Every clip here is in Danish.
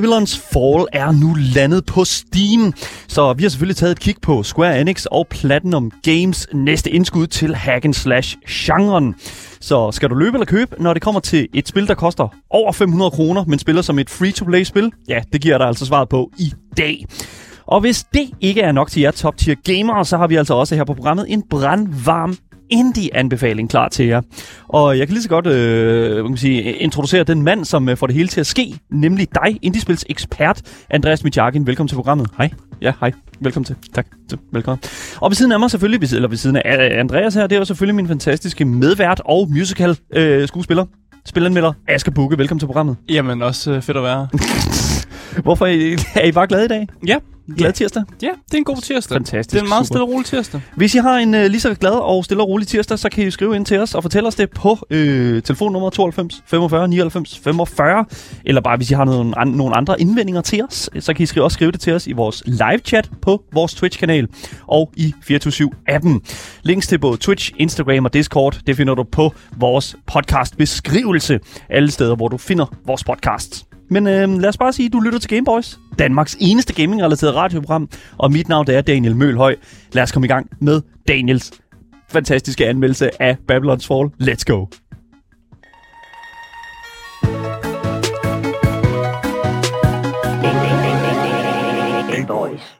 Babylons Fall er nu landet på Steam, så vi har selvfølgelig taget et kig på Square Enix og Platinum Games næste indskud til hack and slash genren. Så skal du løbe eller købe, når det kommer til et spil, der koster over 500 kroner, men spiller som et free-to-play-spil? Ja, det giver dig altså svaret på i dag. Og hvis det ikke er nok til jer top tier gamere, så har vi altså også her på programmet en brandvarm indie-anbefaling klar til jer. Og jeg kan lige så godt øh, hvad kan man sige, introducere den mand, som øh, får det hele til at ske, nemlig dig, Indiespils ekspert, Andreas Mijakin. Velkommen til programmet. Hej. Ja, hej. Velkommen til. Tak. Velkommen. Og ved siden af mig selvfølgelig, eller ved siden af øh, Andreas her, det er jo selvfølgelig min fantastiske medvært og musical øh, skuespiller, spilanmelder, Asger Bukke. Velkommen til programmet. Jamen, også øh, fedt at være. Hvorfor er I, er I bare glade i dag? ja, Glad tirsdag? ja, det er en god tirsdag. Fantastisk, Det er en meget super. stille og rolig tirsdag. Hvis I har en øh, lige så glad og stille og rolig tirsdag, så kan I skrive ind til os og fortælle os det på øh, telefonnummer 92 45 99 45. Eller bare hvis I har nogle, an, nogle andre indvendinger til os, så kan I skrive, også skrive det til os i vores live-chat på vores Twitch-kanal og i 247-appen. Links til både Twitch, Instagram og Discord, det finder du på vores podcast-beskrivelse. Alle steder, hvor du finder vores podcasts. Men øh, lad os bare sige, at du lytter til Gameboys, Danmarks eneste gaming-relateret radioprogram. Og mit navn det er Daniel Mølhøj. Lad os komme i gang med Daniels fantastiske anmeldelse af Babylon's Fall. Let's go! Game Boys.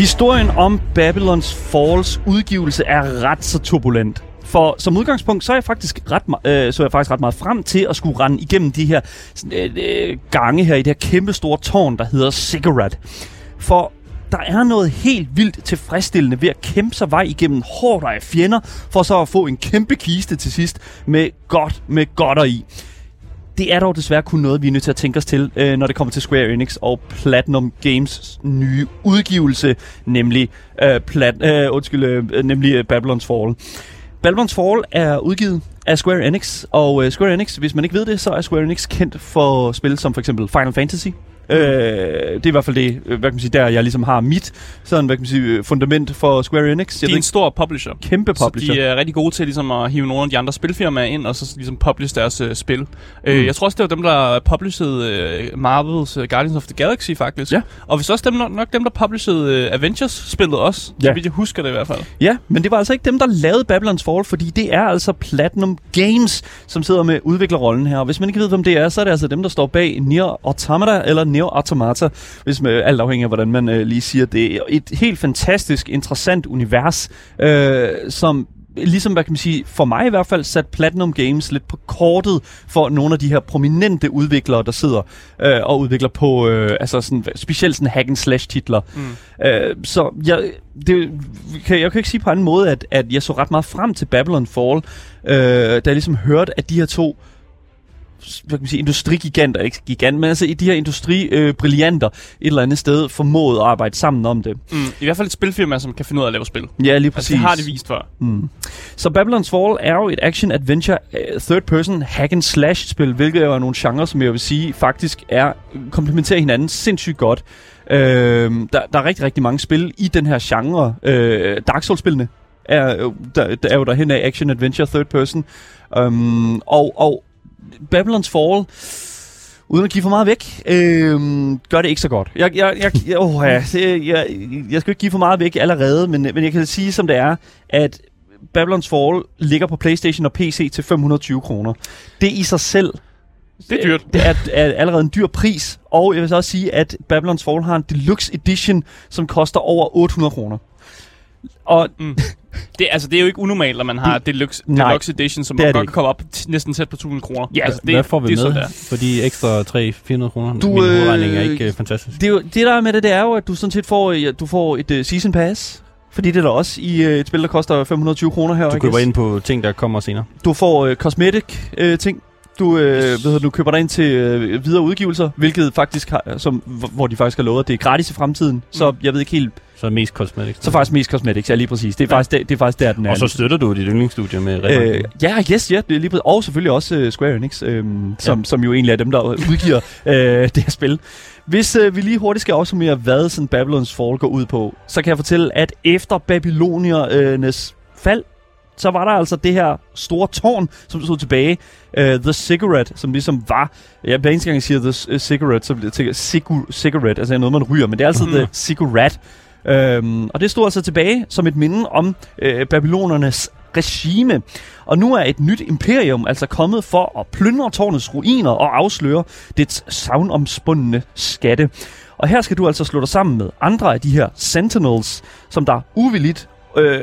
Historien om Babylons Falls udgivelse er ret så turbulent. For som udgangspunkt, så er jeg faktisk ret, øh, så er jeg faktisk ret meget frem til at skulle rende igennem de her sådan, øh, øh, gange her i det her kæmpe store tårn, der hedder Ziggurat. For der er noget helt vildt tilfredsstillende ved at kæmpe sig vej igennem hårdt af fjender, for så at få en kæmpe kiste til sidst med godt med godter i. Det er dog desværre kun noget, vi er nødt til at tænke os til, øh, når det kommer til Square Enix og Platinum Games nye udgivelse, nemlig, øh, plat, øh, undskyld, øh, nemlig øh, Babylon's Fall. Babylon's Fall er udgivet af Square Enix, og øh, Square Enix, hvis man ikke ved det, så er Square Enix kendt for spil som for eksempel Final Fantasy. Øh, det er i hvert fald det, øh, hvad kan man sige, der jeg ligesom har mit sådan, hvad kan man sige, øh, fundament for Square Enix. De Jeg er en stor publisher. kæmpe publisher. Så de er rigtig gode til ligesom at hive nogle af de andre spilfirmaer ind, og så ligesom publish deres uh, spil. Mm. Uh, jeg tror også, det var dem, der publishede uh, Marvels uh, Guardians of the Galaxy, faktisk. Ja. Og hvis også dem, nok, nok dem, der publishede uh, Avengers-spillet også. Ja. Så vidt jeg husker det i hvert fald. Ja, men det var altså ikke dem, der lavede Babylon's Fall, fordi det er altså Platinum Games, som sidder med udviklerrollen her. Og hvis man ikke ved, hvem det er, så er det altså dem, der står bag Nier Automata, eller Nier Automata, hvis man, alt afhængig af, hvordan man øh, lige siger det. Et helt fantastisk, interessant univers, øh, som ligesom, hvad kan man sige, for mig i hvert fald, sat Platinum Games lidt på kortet for nogle af de her prominente udviklere, der sidder øh, og udvikler på, øh, altså sådan, specielt sådan hack and slash titler. Mm. Øh, så jeg, det, kan, jeg kan ikke sige på anden måde, at, at jeg så ret meget frem til Babylon Fall, øh, da jeg ligesom hørte, at de her to hvad kan man sige, industrigiganter, ikke gigant, men altså i de her industribrillianter øh, et eller andet sted formåede at arbejde sammen om det. Mm. I hvert fald et spilfirma, som kan finde ud af at lave spil. Ja, lige Altså, præcis. det har de vist før. Mm. Så Babylon's Fall er jo et action-adventure uh, third-person hack-and-slash-spil, hvilket jo er nogle genrer, som jeg vil sige faktisk er komplementerer hinanden sindssygt godt. Øh, der, der er rigtig, rigtig mange spil i den her genre. Øh, Dark Souls-spillene er, der, der er jo derhen af action-adventure third-person. Um, og, og Babylon's Fall uden at give for meget væk, øh, gør det ikke så godt. Jeg, jeg, jeg, jeg, oh, ja, det- jeg, jeg skal ikke give for meget væk allerede, men, men jeg kan sige som det er, at Babylon's Fall ligger på PlayStation og PC til 520 kroner. Det i sig selv Det er dyrt. det er, er allerede en dyr pris, og jeg vil så også sige, at Babylon's Fall har en Deluxe Edition, som koster over 800 kroner. Og Det, altså, det er jo ikke unormalt, at man har Deluxe, Nej, Deluxe Edition, som det det godt kan komme op t- næsten tæt på 1000 kroner. Ja, altså, Det, Hvad får vi det er med sådan der. for de ekstra 300-400 kroner? Du, Min hovedregning er øh, ikke uh, fantastisk. det, det der er med det, det er jo, at du sådan set får, ja, du får et uh, Season Pass, fordi det er der også i uh, et spil, der koster 520 kroner her. Du køber ind på ting, der kommer senere. Du får uh, cosmetic uh, ting. Du, øh, hvad hedder, du køber dig ind til øh, videre udgivelser, hvilket faktisk har, som, hvor de faktisk har lovet, at det er gratis i fremtiden. Så jeg ved ikke helt, Så mest cosmetics. så faktisk mest cosmetics, ja lige præcis. Det er, faktisk, det, det er faktisk der, den er. Og så støtter du dit yndlingsstudie med Øh, øh, ja, yes, ja, det er lige præcis. Og selvfølgelig også uh, Square Enix, øh, som, ja. som jo egentlig er dem, der udgiver øh, det her spil. Hvis øh, vi lige hurtigt skal opsummere, hvad sådan Babylons Fall går ud på, så kan jeg fortælle, at efter Babyloniernes fald, så var der altså det her store tårn, som stod tilbage. Uh, the Cigarette, som ligesom var... Ja, hver eneste gang jeg siger The Cigarette, så bliver jeg tænker cigu- Cigarette, altså noget, man ryger, men det er altid Mhm. The Cigarette. Øhm, og det stod altså tilbage som et minde om øh, babylonernes regime. Og nu er et nyt imperium altså kommet for at plyndre tårnets ruiner og afsløre dets savnomspundne skatte. Og her skal du altså slå dig sammen med andre af de her Sentinels, som der uvilligt øh,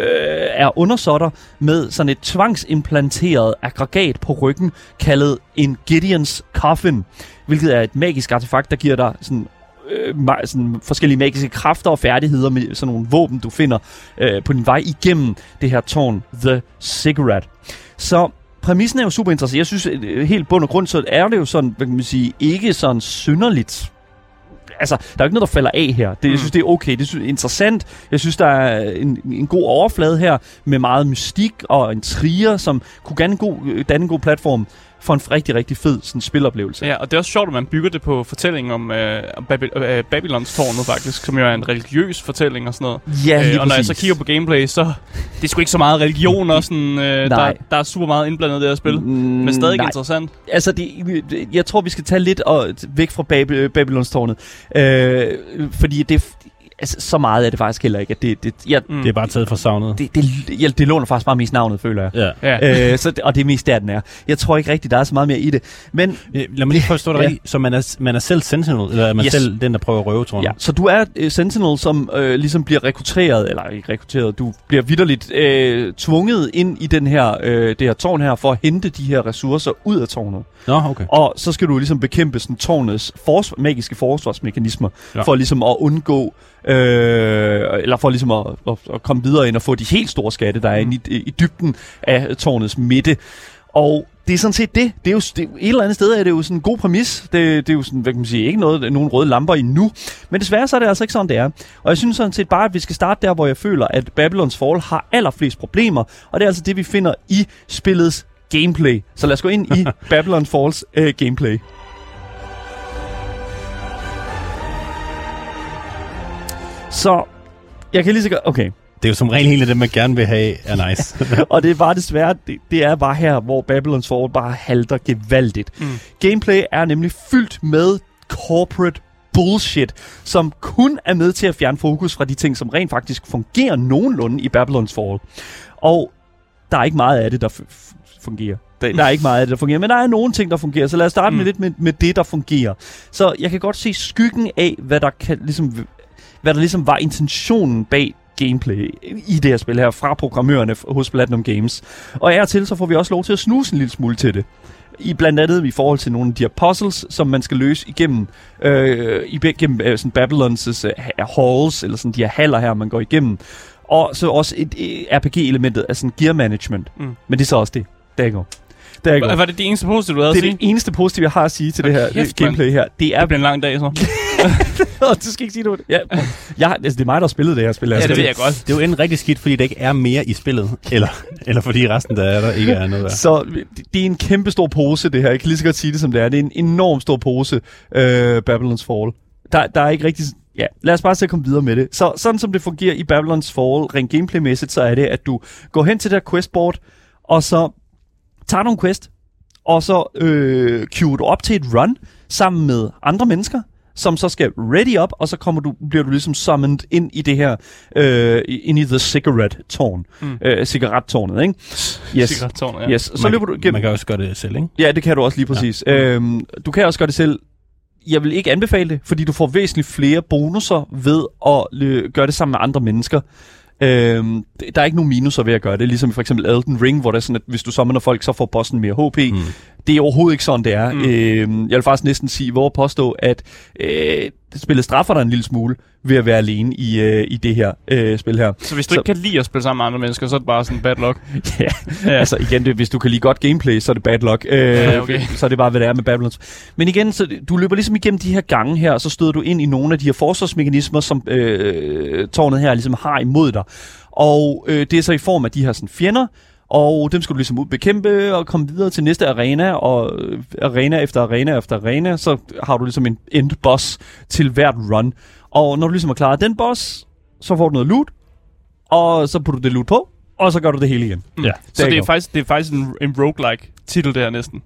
er undersåtter med sådan et tvangsimplanteret aggregat på ryggen, kaldet en Gideons Coffin, hvilket er et magisk artefakt, der giver dig sådan øh, sådan forskellige magiske kræfter og færdigheder med sådan nogle våben, du finder øh, på din vej igennem det her tårn, The Cigarette. Så præmissen er jo super interessant. Jeg synes, øh, helt bund og grund, så er det jo sådan, hvad kan man sige, ikke sådan synderligt altså, der er jo ikke noget, der falder af her. Det, Jeg synes, det er okay. Det synes, er interessant. Jeg synes, der er en, en god overflade her med meget mystik og en trier, som kunne danne en god, øh, danne en god platform for en rigtig, rigtig fed sådan, spiloplevelse. Ja, og det er også sjovt, at man bygger det på fortællingen om øh, Baby- øh, Babylons tårnet faktisk, som jo er en religiøs fortælling og sådan noget. Ja, lige øh, og når jeg så kigger på gameplay, så det er sgu ikke så meget religion og sådan, øh, der, Nej. der er super meget indblandet i det her spil. Mm, Men stadig nej. interessant. Altså, det, jeg tror, vi skal tage lidt og, væk fra Baby, Babylons tårnet. Øh, fordi det, altså, så meget er det faktisk heller ikke. At det, det, jeg, Mm. Det er bare taget fra savnet. det, det, ja, det låner faktisk bare mest navnet, føler jeg. Ja. Ja. øh, så, og det er mest der, den er. Jeg tror ikke rigtigt, der er så meget mere i det. Men Øh, Lad mig lige forstå dig Ja. rigtigt. Så man er, man er selv Sentinel, eller er man Yes. selv den, der prøver at røve tårnet? Ja, så du er øh, Sentinel, som øh, ligesom bliver rekrutteret, eller ikke rekrutteret, du bliver vidderligt øh, tvunget ind i den her, øh, det her tårn her, for at hente de her ressourcer ud af tårnet. Nå, okay. Og så skal du ligesom bekæmpe sådan tårnets forsvar, magiske forsvarsmekanismer. Ja. for ligesom at undgå, øh, eller for ligesom at, at, at komme videre ind og få de helt store skatte, der er inde i, i dybden af tårnets midte. Og det er sådan set det. Det er jo det, et eller andet sted er det jo sådan en god præmis. Det, det er jo sådan, hvad kan man sige, ikke noget, nogen røde lamper endnu. Men desværre så er det altså ikke sådan, det er. Og jeg synes sådan set bare, at vi skal starte der, hvor jeg føler, at Babylons Fall har allerflest problemer. Og det er altså det, vi finder i spillets gameplay. Så lad os gå ind i Babylon Falls øh, gameplay. Så jeg kan lige så godt... Okay. Det er jo som regel af dem, man gerne vil have, er nice. Og det er bare desværre, det, det er bare her, hvor Babylons Fall bare halter gevaldigt. Mm. Gameplay er nemlig fyldt med corporate bullshit, som kun er med til at fjerne fokus fra de ting, som rent faktisk fungerer nogenlunde i Babylons Fall. Og der er ikke meget af det, der f- f- fungerer. Der, der er ikke meget af det, der fungerer, men der er nogle ting, der fungerer. Så lad os starte mm. med lidt med, med det, der fungerer. Så jeg kan godt se skyggen af, hvad der kan ligesom, hvad der ligesom var intentionen bag gameplay i det her spil her fra programmørerne hos Platinum Games. Og af og til så får vi også lov til at snuse en lille smule til det. I blandt andet i forhold til nogle af de her puzzles, som man skal løse igennem, øh, igennem øh, sådan Babylons øh, halls, eller sådan de her haller her, man går igennem. Og så også et RPG-elementet af sådan gear management. Mm. Men det er så også det. Der er går. Der er Var, det det eneste positive, du havde det at er sige? det eneste positive, jeg har at sige til det her kæft, gameplay her. Det er... Det bliver en lang dag, så. du skal ikke sige noget. Ja, jeg, altså, det er mig, der har spillet det her spil. Ja, altså, det ved jeg godt. det er jo enten rigtig skidt, fordi der ikke er mere i spillet, eller, eller fordi resten, der er der, ikke er noget værd. Så det- det er en kæmpe stor pose, det her. Jeg kan lige så godt sige det, som det er. Det er en enorm stor pose, øh, Babylons Fall. Der, der er ikke rigtig... Ja, lad os bare se at komme videre med det. Så sådan som det fungerer i Babylons Fall, rent gameplaymæssigt, så er det, at du går hen til det her questboard, og så tager nogle quest, og så øh, queuer du op til et run sammen med andre mennesker, som så skal ready up, og så kommer du, bliver du ligesom summoned ind i det her, øh, ind i the cigarette-tårn. Mm. Mm. Øh, cigarettårnet, ikke? Yes. Cigarettårnet, ja. Yes, så man, løber du igennem. Man kan også gøre det selv, ikke? Ja, det kan du også lige præcis. Ja. Øhm, du kan også gøre det selv. Jeg vil ikke anbefale det, fordi du får væsentligt flere bonusser ved at øh, gøre det sammen med andre mennesker. Øhm, der er ikke nogen minuser ved at gøre det, ligesom i for eksempel Elden Ring, hvor det er sådan, at hvis du summoner folk, så får bossen mere HP. Mm. Det er overhovedet ikke sådan, det er. Mm. Øhm, jeg vil faktisk næsten sige, hvor påstå, at øh, spillet straffer dig en lille smule ved at være alene i, øh, i det her øh, spil her. Så hvis du Så- ikke kan lide at spille sammen med andre mennesker, så er det bare sådan bad luck. ja, ja. altså igen, det, hvis du kan lide godt gameplay, så er det bad luck. Øh, Ja, okay. Så er det bare, hvad det er med Babylons. Men igen, så du løber ligesom igennem de her gange her, og så støder du ind i nogle af de her forsvarsmekanismer, som øh, tårnet her ligesom har imod dig. Og øh, det er så i form af de her sådan, fjender, og dem skal du ligesom ud bekæmpe og komme videre til næste arena, og øh, arena efter arena efter arena, så har du ligesom en end boss til hvert run. Og når du ligesom har klaret den boss, så får du noget loot, og så putter du det loot på, og så gør du det hele igen. Ja. Så det er, go. faktisk, det er faktisk en, en roguelike titel der næsten.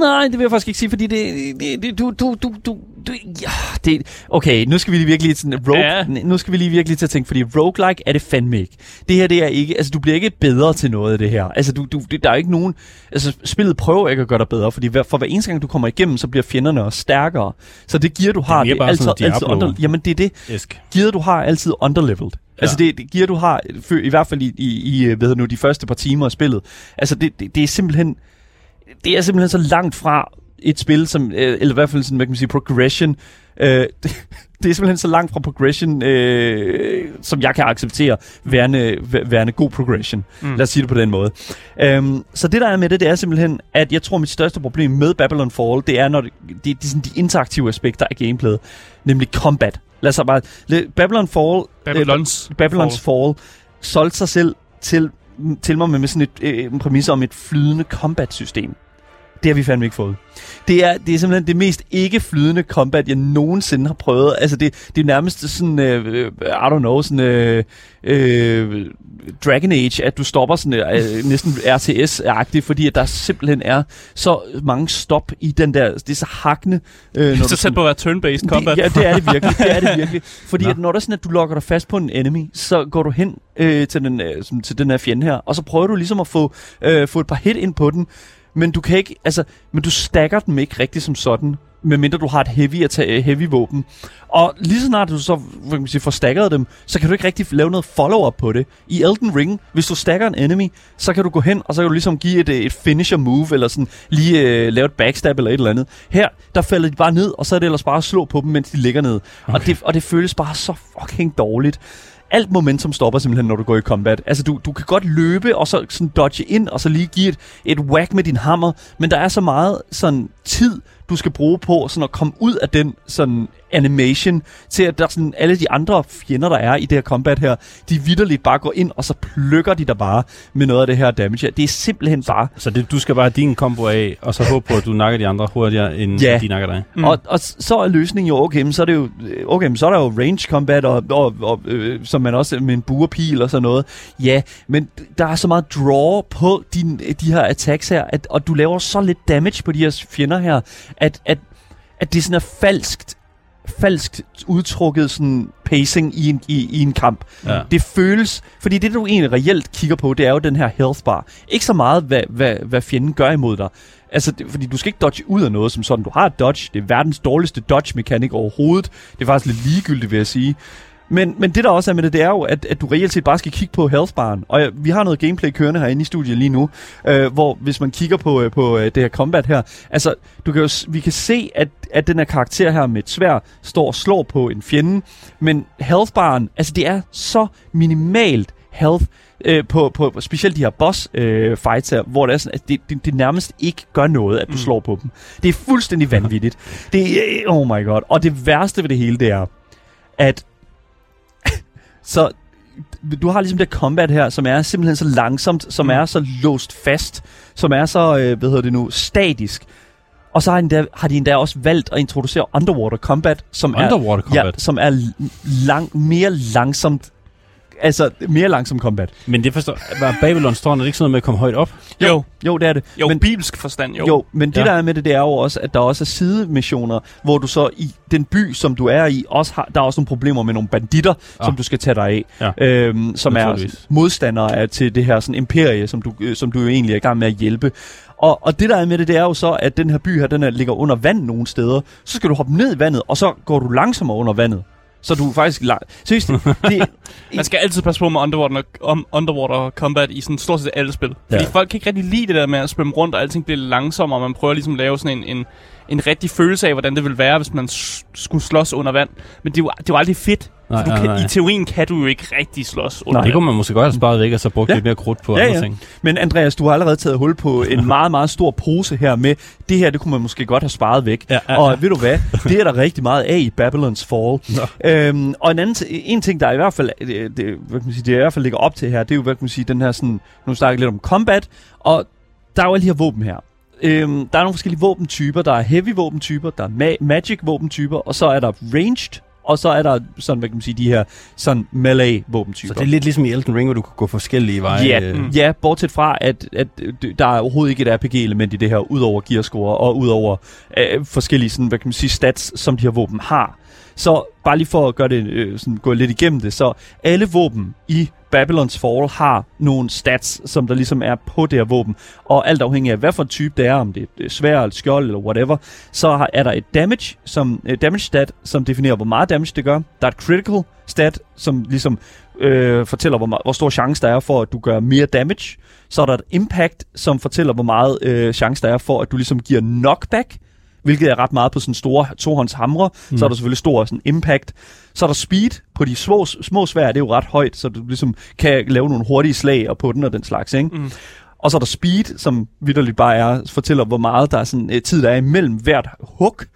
Nej, det vil jeg faktisk ikke sige, fordi det, det, det du, du, du, du, du, ja, det, okay, nu skal vi lige virkelig sådan, rogue, Ja. nu skal vi lige virkelig til at tænke, fordi roguelike er det fandme ikke. Det her, det er ikke, altså du bliver ikke bedre til noget af det her. Altså du, du, det, der er ikke nogen, altså spillet prøver ikke at gøre dig bedre, fordi hver, for hver eneste gang du kommer igennem, så bliver fjenderne også stærkere. Så det gear du har, mere bare altid, sådan altid Diablo. under, jamen det er det, Esk. gear du har er altid underleveled. Ja. Altså det, det gear du har, i hvert fald i, i, i hvad hedder nu, de første par timer af spillet, altså det, det, det er simpelthen, det er simpelthen så langt fra et spil, som, øh, eller i hvert fald sådan, hvad kan man sige, progression, øh, det, det er simpelthen så langt fra progression, øh, som jeg kan acceptere, værende, væ- værende god progression. Mm. Lad os sige det på den måde. Um, så det der er med det, det er simpelthen, at jeg tror, mit største problem med Babylon Fall, det er, når det, det, det er sådan de interaktive aspekter af gameplayet, nemlig combat. Lad os bare... Babylon Fall... Babylons øh, Babylons Fall, Fall solgte sig selv til, til mig med sådan et, øh, en præmis om et flydende combat-system. Det har vi fandme ikke fået. Det er, det er simpelthen det mest ikke flydende combat, jeg nogensinde har prøvet. Altså det, det er nærmest sådan, øh, I don't know, sådan øh, øh, Dragon Age, at du stopper sådan øh, næsten RTS-agtigt, fordi at der simpelthen er så mange stop i den der, det er så hakkende. Øh, Så tæt på at være turn-based combat. det, ja, det er det virkelig. Det er det virkelig. Fordi Nå. at når der er sådan, at du lokker dig fast på en enemy, så går du hen øh, til, den, øh, til den her fjende her, og så prøver du ligesom at få, øh, få et par hit ind på den, men du kan ikke, altså, men du stacker dem ikke rigtigt som sådan, medmindre du har et heavy, atta- heavy våben. Og lige så snart du så kan man sige, får stackeret dem, så kan du ikke rigtig lave noget follow-up på det. I Elden Ring, hvis du stacker en enemy, så kan du gå hen, og så kan du ligesom give et, øh, et finisher move, eller sådan lige øh, lave et backstab eller et eller andet. Her, der falder de bare ned, og så er det ellers bare at slå på dem, mens de ligger ned. Okay. Og, det, og det føles bare så fucking dårligt. Alt momentum stopper simpelthen, når du går i combat. Altså, du, du kan godt løbe, og så sådan dodge ind, og så lige give et, et whack med din hammer, men der er så meget sådan tid, du skal bruge på sådan at komme ud af den sådan animation, til at der sådan alle de andre fjender, der er i det her combat her, de vidderligt bare går ind, og så plukker de der bare med noget af det her damage her. Det er simpelthen bare Så det, du skal bare have din kombo af, og så håbe på, at du nakker de andre hurtigere, end Ja. de nakker dig. Mm. Og, og så er løsningen jo, okay, men så er det jo, okay, så er der jo range combat, og, og, og øh, som man også med en buerpil og sådan noget. Ja, men der er så meget draw på din, de her attacks her, at, og du laver så lidt damage på de her fjender her, at, at, at det sådan er falskt, falskt udtrukket sådan pacing i en, i, i en kamp. Ja. Det føles, fordi det du egentlig reelt kigger på, det er jo den her health bar. Ikke så meget, hvad, hvad, hvad fjenden gør imod dig. Altså, det, fordi du skal ikke dodge ud af noget som sådan. Du har dodge. Det er verdens dårligste dodge-mekanik overhovedet. Det er faktisk lidt ligegyldigt, vil jeg sige. Men, men det der også er med det, det er jo, at, at du reelt set bare skal kigge på healthbaren. Og øh, vi har noget gameplay kørende herinde i studiet lige nu, øh, hvor hvis man kigger på, øh, på øh, det her combat her, altså du kan jo, vi kan se, at, at den her karakter her med et svær står og slår på en fjende, men healthbaren, altså det er så minimalt health, øh, på, på specielt de her boss øh, fights her, hvor det er sådan, at det, det, det nærmest ikke gør noget, at du mm. slår på dem. Det er fuldstændig vanvittigt. Det er, oh my god. Og det værste ved det hele, det er, at så du har ligesom det combat her, som er simpelthen så langsomt, som mm. er så låst fast, som er så, øh, hvad hedder det nu, statisk. Og så har de, endda, har de endda også valgt at introducere underwater combat, som Underwater er, ja, combat? som er lang, mere langsomt, altså mere langsom combat. Men det forstår var Babylons tårn, er det ikke sådan noget med at komme højt op? Jo, Jo, det er det. jo, men, bibelsk forstand, jo. jo. men det Ja. der er med det, det er jo også, at der også er sidemissioner, hvor du så i den by, som du er i, også har, der er også nogle problemer med nogle banditter, Ah. som du skal tage dig af, Ja. øhm, som er modstandere af, til det her sådan, imperie, som du, øh, som du jo egentlig er i gang med at hjælpe. Og, og det der er med det, det er jo så, at den her by her, den er, ligger under vand nogle steder. Så skal du hoppe ned i vandet, og så går du langsommere under vandet. Så du er faktisk langt. Seriøst, det, Man skal altid passe på med underwater, underwater combat i sådan stort set alle spil. Fordi Ja. folk kan ikke rigtig lide det der med at svømme rundt, og alting bliver langsommere, og man prøver ligesom at lave sådan en, en, en rigtig følelse af, hvordan det ville være, hvis man s- skulle slås under vand. Men det er jo, det er jo aldrig fedt. Nej, for du kan, nej. I teorien kan du jo ikke rigtig slås Nej. Det kunne man måske godt have sparet væk, og så brugt Ja. ja. lidt mere krudt på Ja, andre ja. ting. Men Andreas, du har allerede taget hul på en meget, meget stor pose her med, det her, det kunne man måske godt have sparet væk. Ja, ja, Og ved du hvad, det er der rigtig meget af i Babylon's Fall. Øhm, og en anden en ting, der i hvert fald, det, det, hvad kan man sige, det i hvert fald ligger op til her, det er jo, hvad kan man sige, den her sådan, nu snakker jeg lidt om combat, og der er jo alle de her våben her. Øhm, der er nogle forskellige våbentyper. Der er heavy våbentyper, der er ma- magic våbentyper, og så er der ranged, og så er der sådan, hvad kan man sige, de her sådan melee våbentyper. Så det er lidt ligesom i Elden Ring, hvor du kan gå forskellige veje. Ja, øh. mm. ja, bortset fra, at, at der er overhovedet ikke et RPG-element i det her, udover gearscore og udover øh, forskellige sådan, hvad kan man sige, stats, som de her våben har. Så bare lige for at gøre det, øh, sådan, gå lidt igennem det, så alle våben i Babylons Fall har nogle stats, som der ligesom er på det her våben. Og alt afhængig af, hvad for en type det er, om det er svær eller skjold eller whatever, så har, er der et damage, som, uh, damage stat, som definerer, hvor meget damage det gør. Der er et critical stat, som ligesom øh, fortæller, hvor, meget, hvor stor chance der er for, at du gør mere damage. Så er der et impact, som fortæller, hvor meget øh, chance der er for, at du ligesom giver knockback, hvilket er ret meget på sådan store tohåndshamre. Mm. Så er der selvfølgelig stor sådan impact. Så er der speed på de små, små svær, det er jo ret højt, så du ligesom kan lave nogle hurtige slag og på den og den slags, ikke? Mm. Og så er der speed, som vidderligt bare er, fortæller, hvor meget der er sådan, øh, tid, der er imellem hvert hook.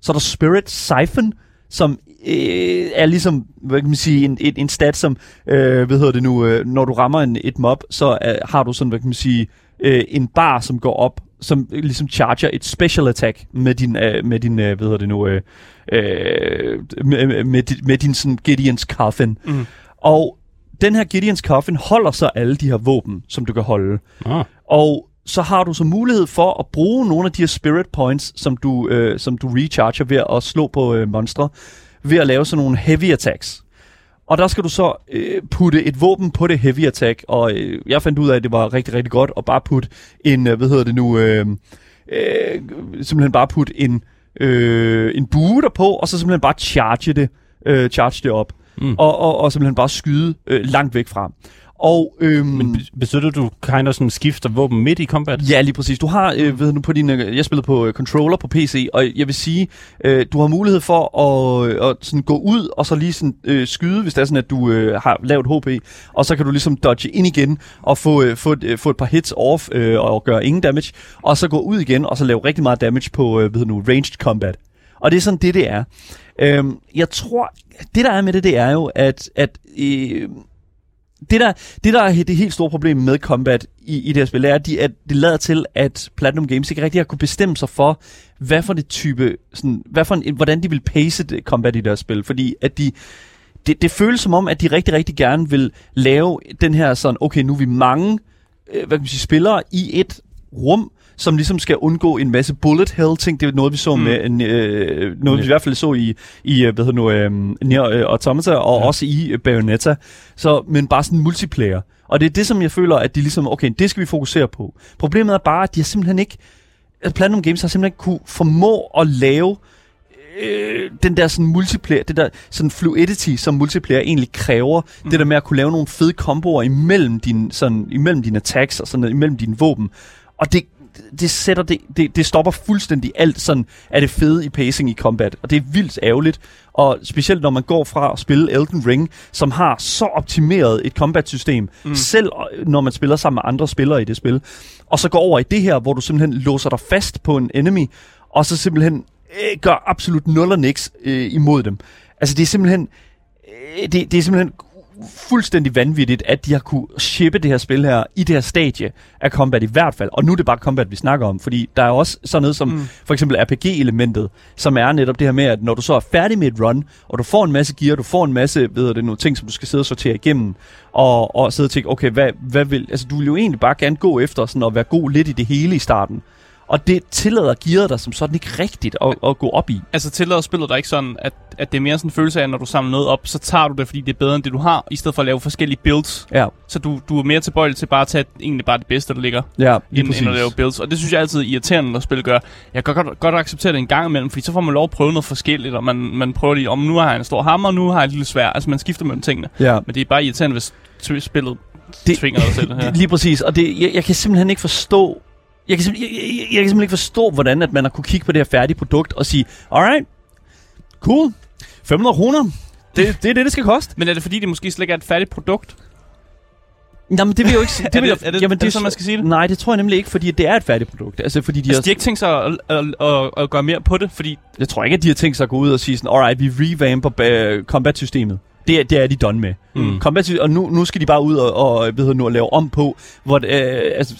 Så er der spirit siphon, som øh, er ligesom, hvad kan man sige, en, en, en stat, som, øh, hvad hedder det nu, øh, når du rammer en, et mob, så øh, har du sådan, hvad kan man sige, øh, en bar, som går op, som ligesom charger et special attack med din, øh, med din øh, hvad hedder det nu, øh, øh, med, med, di- med din sådan Gideon's Coffin. Mm. Og den her Gideon's Coffin holder så alle de her våben, som du kan holde. Ah. Og så har du så mulighed for at bruge nogle af de her spirit points, som du, øh, som du recharger ved at slå på øh, monstre, ved at lave sådan nogle heavy attacks. Og der skal du så øh, putte et våben på det heavy attack, og øh, jeg fandt ud af, at det var rigtig, rigtig godt at bare putte en, øh, hvad hedder det nu, øh, øh, simpelthen bare putte en, øh, en bue der på, og så simpelthen bare charge det, øh, charge det op, Mm. og, og, og simpelthen bare skyde øh, langt væk fra. Og, øhm, Men be- betyder det, at du kind of sådan skifter våben midt i combat? Ja, lige præcis. Du har, øh, ved du, på din, øh, jeg spillede på øh, controller på PC, og jeg vil sige, øh, du har mulighed for at, øh, at sådan gå ud og så lige sådan, øh, skyde, hvis det er sådan, at du øh, har lavt HP, og så kan du ligesom dodge ind igen og få, øh, få, et, øh, få et par hits off øh, og gøre ingen damage, og så gå ud igen og så lave rigtig meget damage på øh, ved du, nu, ranged combat. Og det er sådan det, det er. Øhm, jeg tror, det der er med det, det er jo, at, at øh, det der, det der er det helt store problem med combat i, i det her spil, er, at, de, at det lader til, at Platinum Games ikke rigtig har kunne bestemme sig for, hvad for det type, sådan, hvad for en, hvordan de vil pace det combat i deres spil. Fordi at de, det, det føles som om, at de rigtig, rigtig gerne vil lave den her sådan, okay, nu er vi mange øh, hvad kan man sige, spillere i et rum, som ligesom skal undgå en masse bullet hell ting. Det er noget, vi så mm. med, en, øh, noget vi i hvert fald så i, i øh, hvad hedder nu, øh, Nier øh, Automata, og ja. også i øh, Bayonetta. Så, men bare sådan multiplayer. Og det er det, som jeg føler, at de ligesom, okay, det skal vi fokusere på. Problemet er bare, at de har simpelthen ikke, at Platinum Games har simpelthen ikke kunne formå at lave øh, den der sådan multiplayer, det der sådan fluidity, som multiplayer egentlig kræver, mm. det der med at kunne lave nogle fede komboer imellem, din, sådan, imellem dine attacks og sådan imellem dine våben. Og det, det sætter det, det, det stopper fuldstændig alt sådan af det fede i pacing i combat. Og det er vildt ærgerligt. Og specielt når man går fra at spille Elden Ring, som har så optimeret et combat-system, mm. selv øh, når man spiller sammen med andre spillere i det spil, og så går over i det her, hvor du simpelthen låser dig fast på en enemy, og så simpelthen øh, gør absolut nul og niks øh, imod dem. Altså det er simpelthen øh, det, det er simpelthen fuldstændig vanvittigt, at de har kunne shippe det her spil her i det her stadie af combat i hvert fald. Og nu er det bare combat, vi snakker om, fordi der er også sådan noget som mm. for eksempel RPG-elementet, som er netop det her med, at når du så er færdig med et run, og du får en masse gear, du får en masse, ved det, nogle ting, som du skal sidde og sortere igennem, og, og sidde og tænke, okay, hvad, hvad vil, altså du vil jo egentlig bare gerne gå efter sådan at være god lidt i det hele i starten. Og det tillader gearet dig som sådan ikke rigtigt at, at gå op i. Altså tillader spillet dig ikke sådan, at, at det er mere sådan en følelse af, at når du samler noget op, så tager du det, fordi det er bedre end det, du har, i stedet for at lave forskellige builds. Ja, Så du, du er mere tilbøjelig til bare at tage egentlig bare det bedste, der ligger, ja end, end at lave builds. Og det synes jeg altid er irriterende, når spil gør. Jeg kan godt, godt acceptere det en gang imellem, fordi så får man lov at prøve noget forskelligt, og man, man prøver lige, om nu har jeg en stor hammer, nu har jeg et lille svær. Altså man skifter mellem tingene. Ja. Men det er bare irriterende, hvis spillet Det- det, tvinger dig til det her. Lige præcis, og det, jeg, jeg kan simpelthen ikke forstå, jeg kan, jeg, jeg, jeg kan simpelthen ikke forstå, hvordan at man har kunne kigge på det her færdige produkt og sige, alright, cool, 500 kroner, det, det er det, det skal koste. Men er det fordi, det måske slet ikke er et færdigt produkt? Jamen, det vil jo ikke sige. Er vil det- jeg- er det- jamen, er det sådan, man skal sige det? Nej, det tror jeg nemlig ikke, fordi det er et færdigt produkt. Altså, fordi de Altså, har, de har ikke tænkt sig at, at, at, at gøre mere på det, fordi jeg tror ikke, at de har tænkt sig at gå ud og sige sådan, alright, vi revamper uh, combat-systemet. Det, er- det er de done med. Mm. Combat og nu, nu skal de bare ud og, og ved du, nu at lave om på, hvor det, øh, altså,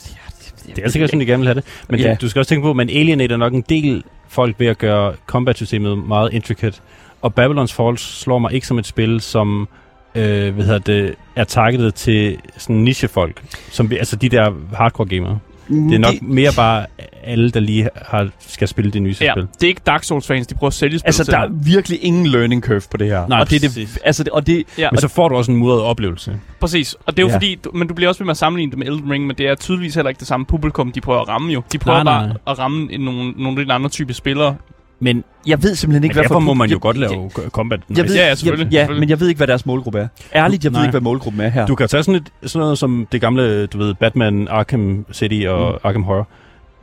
Det er sikkert sådan, de gerne vil have det. Men Ja. du skal også tænke på, at man alienater nok en del folk ved at gøre combat-systemet meget intricate. Og Babylon's Fall slår mig ikke som et spil, som øh, hvad hedder det, er targetet til sådan nichefolk. Som, altså de der hardcore gamere. Det er nok det- mere bare alle, der lige har, skal spille det nye ja, spil. det er ikke Dark Souls fans, de prøver at sælge spillet Altså, der er virkelig ingen learning curve på det her. Nej, og det er det, altså, det, og det, Ja, Men så får du også en mudret oplevelse. præcis. Og det er jo Ja. fordi, du, men du bliver også ved med at sammenligne det med Elden Ring, men det er tydeligvis heller ikke det samme publikum, de prøver at ramme jo. De prøver Nej, bare nej. at ramme nogle, nogle lidt andre type spillere. Men, jeg ved simpelthen ikke, men derfor for må man jo jeg- godt lave combat. Jeg ved, Ja, ja, selvfølgelig, Jeg, ja, men jeg ved ikke, hvad deres målgruppe er. Ærligt, jeg ved Nej. ikke, hvad målgruppen er her. Du kan tage sådan, et, sådan noget som det gamle, du ved, Batman, Arkham City og mm. Arkham Horror.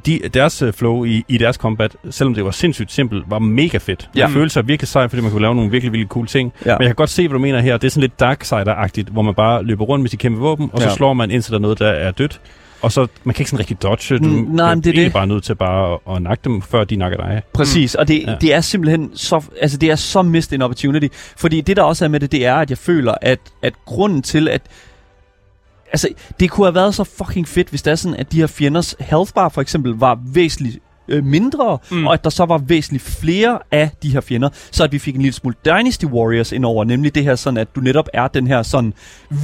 De, deres øh, flow i, i deres combat, selvom det var sindssygt simpelt, var mega fedt. Ja. Det følte sig virkelig sej, fordi man kunne lave nogle virkelig, virkelig cool ting. Ja. Men jeg kan godt se, hvad du mener her. Det er sådan lidt Darksider-agtigt, hvor man bare løber rundt med sit kæmpe våben, og så Ja. slår man indtil der er noget, der er dødt. Og så, man kan ikke sådan rigtig dodge. Du Mm, nej, men det er det. bare nødt til bare at, at nakke dem, før de nakker dig. Præcis, og det. Ja. det er simpelthen så, altså det er så missed en opportunity. Fordi det, der også er med det, det er, at jeg føler, at, at grunden til, at Altså, det kunne have været så fucking fedt, hvis det er sådan, at de her fjenders health bar for eksempel var væsentligt øh, mindre, mm. Og at der så var væsentligt flere af de her fjender, så at vi fik en lille smule Dynasty Warriors ind over, nemlig det her sådan, at du netop er den her sådan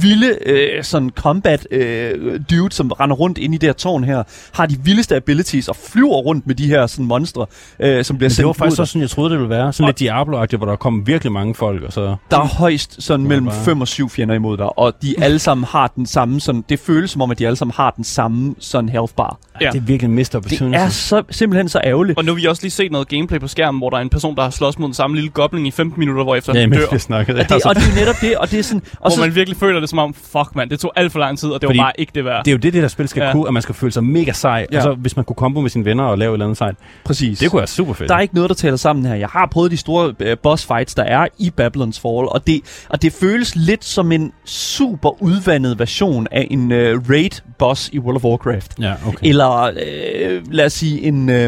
vilde øh, sådan combat øh, dude, som render rundt ind i det her tårn her, har de vildeste abilities og flyver rundt med de her sådan monstre, øh, som bliver Men det sendt var faktisk også sådan, jeg troede, det ville være. Sådan lidt Diablo-agtigt, hvor der kom virkelig mange folk, og så... Der er højst sådan mellem bare- 5 og 7 fjender imod dig, og de alle sammen har den samme sådan, det føles som om, at de alle sammen har den samme sådan health bar. Ja. Det er virkelig missed Det er så, simpelthen så ærgerligt. Og nu har vi også lige set noget gameplay på skærmen, hvor der er en person, der har slås mod den samme lille goblin i 15 minutter, hvor efter Ja, han dør. vi snakkede. Og det, og det er netop det, og det er sådan... Og Hvor så, man virkelig føler det som om, fuck mand, det tog alt for lang tid, og det Fordi var bare ikke det værd. Det er jo det, det der spil skal Ja. kunne, at man skal føle sig mega sej. Ja. Ja. Og så hvis man kunne kombo med sine venner og lave et eller andet sejt. præcis. Det kunne være super fedt. Der er ikke noget, der taler sammen her. Jeg har prøvet de store uh, boss fights, der er i Babylon's Fall, og det, og det føles lidt som en super udvandet version af en uh, raid-boss i World of Warcraft. Ja, okay. Eller øh, lad os sige en, øh,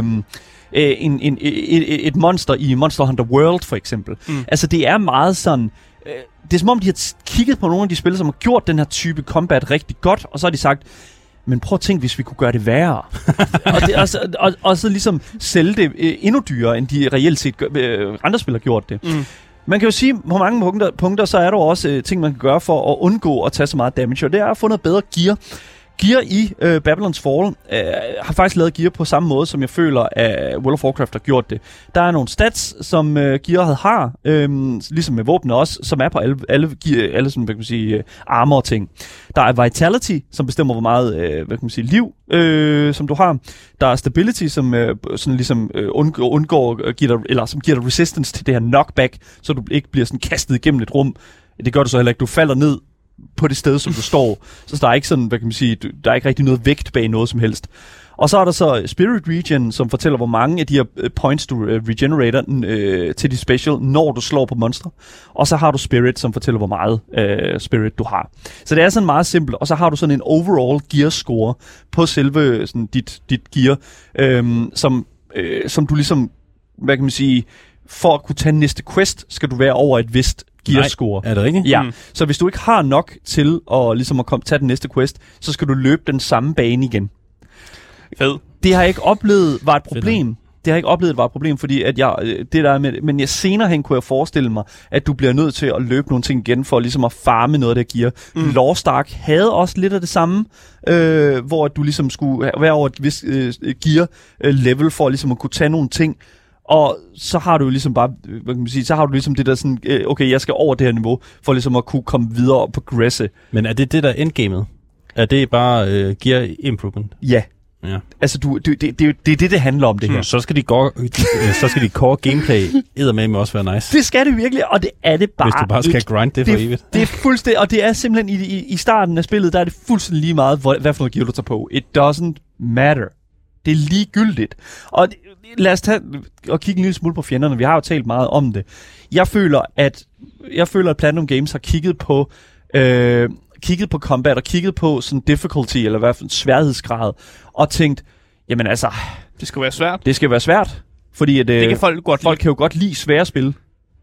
øh, en, en, et, et monster i Monster Hunter World for eksempel. Mm. Altså det er meget sådan... Øh, det er som om, de har kigget på nogle af de spil, som har gjort den her type combat rigtig godt, og så har de sagt, men prøv at tænke, hvis vi kunne gøre det værre. og, det, og, så, og, og så ligesom sælge det øh, endnu dyrere, end de reelt set gør, øh, andre spil har gjort det. Mm. Man kan jo sige, på mange punkter, punkter så er der jo også øh, ting, man kan gøre for at undgå at tage så meget damage, og det er at få noget bedre gear. Gear i øh, Babylon's Fall øh, har faktisk lavet gear på samme måde, som jeg føler, at World of Warcraft har gjort det. Der er nogle stats, som øh, gearet har, øh, ligesom med våbne også, som er på alle, alle, gear, alle sådan, hvad kan man sige, øh, armor ting. Der er Vitality, som bestemmer, hvor meget øh, hvad kan man sige, liv, øh, som du har. Der er Stability, som øh, sådan ligesom øh, undgår, undgår giver dig, eller som giver dig resistance til det her knockback, så du ikke bliver sådan kastet igennem et rum. Det gør du så heller ikke. Du falder ned på det sted, som du står. Så der er ikke sådan, hvad kan man sige, der er ikke rigtig noget vægt bag noget som helst. Og så er der så Spirit Regen, som fortæller, hvor mange af de her øh, points, du øh, regenerater øh, til de special, når du slår på monstre. Og så har du Spirit, som fortæller, hvor meget øh, Spirit du har. Så det er sådan meget simpelt. Og så har du sådan en overall gear score på selve sådan, dit, dit gear, øh, som, øh, som du ligesom, hvad kan man sige, for at kunne tage næste quest, skal du være over et vist gear Nej. Er det rigtigt? Ja, Mm. så hvis du ikke har nok til at, ligesom at komme, tage den næste quest, så skal du løbe den samme bane igen. Fed. Det har jeg ikke oplevet var et problem. det har jeg ikke oplevet, var et problem, fordi at jeg, øh, det der er med, men jeg senere hen kunne jeg forestille mig, at du bliver nødt til at løbe nogle ting igen, for ligesom at farme noget af det gear. Mm. Lost Ark havde også lidt af det samme, øh, hvor du ligesom skulle være over et vis øh, gear øh, level, for ligesom at kunne tage nogle ting, og så har du jo ligesom bare, øh, hvad kan man sige, så har du ligesom det der sådan, øh, okay, jeg skal over det her niveau, for ligesom at kunne komme videre og progresse. Men er det det, der er endgamet? Er det bare øh, gear improvement? Ja. Ja. Altså, du, det, det, det, det er det, det handler om, det her. Hmm. Så skal de, gå, øh, så skal de core gameplay eddermame også være nice. Det skal det virkelig, og det er det bare Hvis du bare skal ikke. grind det for evigt. Det, er fuldstændig, og det er simpelthen i, i, i starten af spillet, der er det fuldstændig lige meget, hvor, hvad for noget gear du tager på. It doesn't matter. Det er ligegyldigt. Og lad os tage og kigge en lille smule på fjenderne. Vi har jo talt meget om det. Jeg føler, at jeg føler, at Platinum Games har kigget på øh, kigget på combat og kigget på sådan difficulty, eller hvad for en sværhedsgrad, og tænkt, jamen altså, Det skal være svært. det skal være svært. Fordi at, Det øh, kan folk godt folk kan jo godt lide svære spil.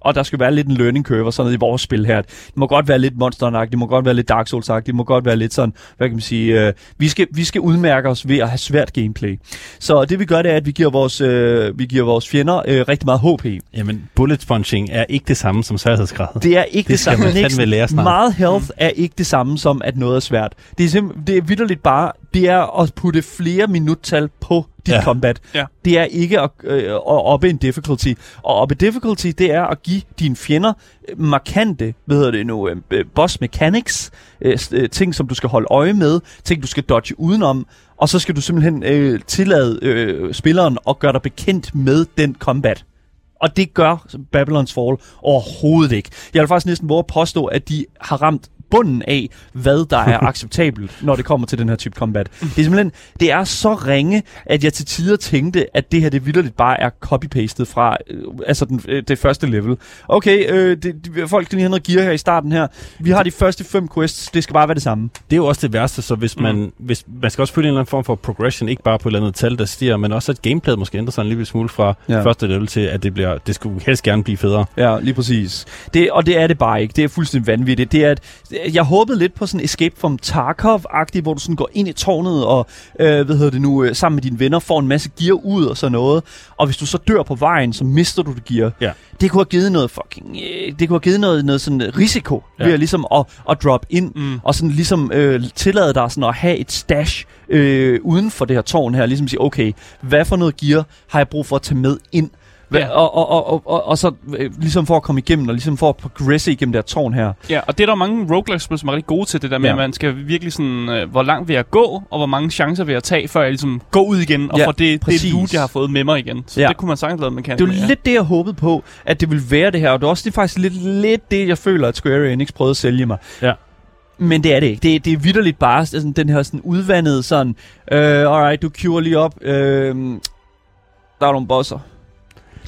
Og der skal være lidt en learning curve og sådan noget i vores spil her. Det må godt være lidt monster det må godt være lidt Dark souls det må godt være lidt sådan, hvad kan man sige, øh, vi, skal, vi skal udmærke os ved at have svært gameplay. Så det vi gør, det er, at vi giver vores, øh, vi giver vores fjender øh, rigtig meget HP. Jamen, bullet punching er ikke det samme som sværhedsgrad. Det er ikke det, Det samme. man lære snart. Meget health er ikke det samme som, at noget er svært. Det er, simpel, det er vidderligt bare, det er at putte flere minuttal på dit Ja. combat. Ja. Det er ikke at, øh, at oppe en difficulty. Og oppe difficulty, det er at give dine fjender øh, markante, hvad hedder det nu, øh, boss mechanics, øh, øh, ting, som du skal holde øje med, ting, du skal dodge udenom, og så skal du simpelthen øh, tillade øh, spilleren at gøre dig bekendt med den combat. Og det gør Babylon's Fall overhovedet ikke. Jeg vil faktisk næsten våge at påstå, at de har ramt bunden af, hvad der er acceptabelt, når det kommer til den her type combat. Det er simpelthen, det er så ringe, at jeg til tider tænkte, at det her, det vildt bare er copy-pastet fra øh, altså den, øh, det første level. Okay, øh, det, de, folk skal lige have noget gear her i starten her. Vi har de første fem quests, det skal bare være det samme. Det er jo også det værste, så hvis man, mm. hvis, man skal også følge en eller anden form for progression, ikke bare på et eller andet tal, der stiger, men også at gameplayet måske ændrer sig en lille smule fra ja. første level til, at det, bliver, det skulle helst gerne blive federe. Ja, lige præcis. Det, og det er det bare ikke. Det er fuldstændig vanvittigt. Det er, at, jeg håbede lidt på sådan Escape from Tarkov-agtigt, hvor du sådan går ind i tårnet og, øh, hvad hedder det nu, øh, sammen med dine venner får en masse gear ud og sådan noget. Og hvis du så dør på vejen, så mister du det gear. Ja. Det kunne have givet noget fucking, øh, det kunne have givet noget, noget sådan risiko. Ja. ved at ligesom at, at drop ind Mm. og sådan ligesom øh, tillade dig sådan at have et stash øh, uden for det her tårn her, ligesom sige, okay, hvad for noget gear har jeg brug for at tage med ind? Ja. og, og, og, og, og, og så øh, ligesom for at komme igennem, og ligesom for at progresse igennem det her tårn her. Ja, og det er der mange roguelike-spil, som er rigtig gode til, det der med, Ja. at man skal virkelig sådan, øh, hvor langt vil jeg gå, og hvor mange chancer vil jeg tage, før jeg ligesom går ud igen, og Ja, får det, det loot, jeg har fået med mig igen. Så Ja. det kunne man sagtens lave en mekanik Det var med, ja. lidt det, jeg håbede på, at det ville være det her, og det er også det er faktisk lidt, lidt det, jeg føler, at Square Enix prøvede at sælge mig. Ja. Men det er det ikke. Det, det er vidderligt bare sådan, den her sådan udvandede sådan, øh, alright, du queuer lige op, øh, der er nogle bosser.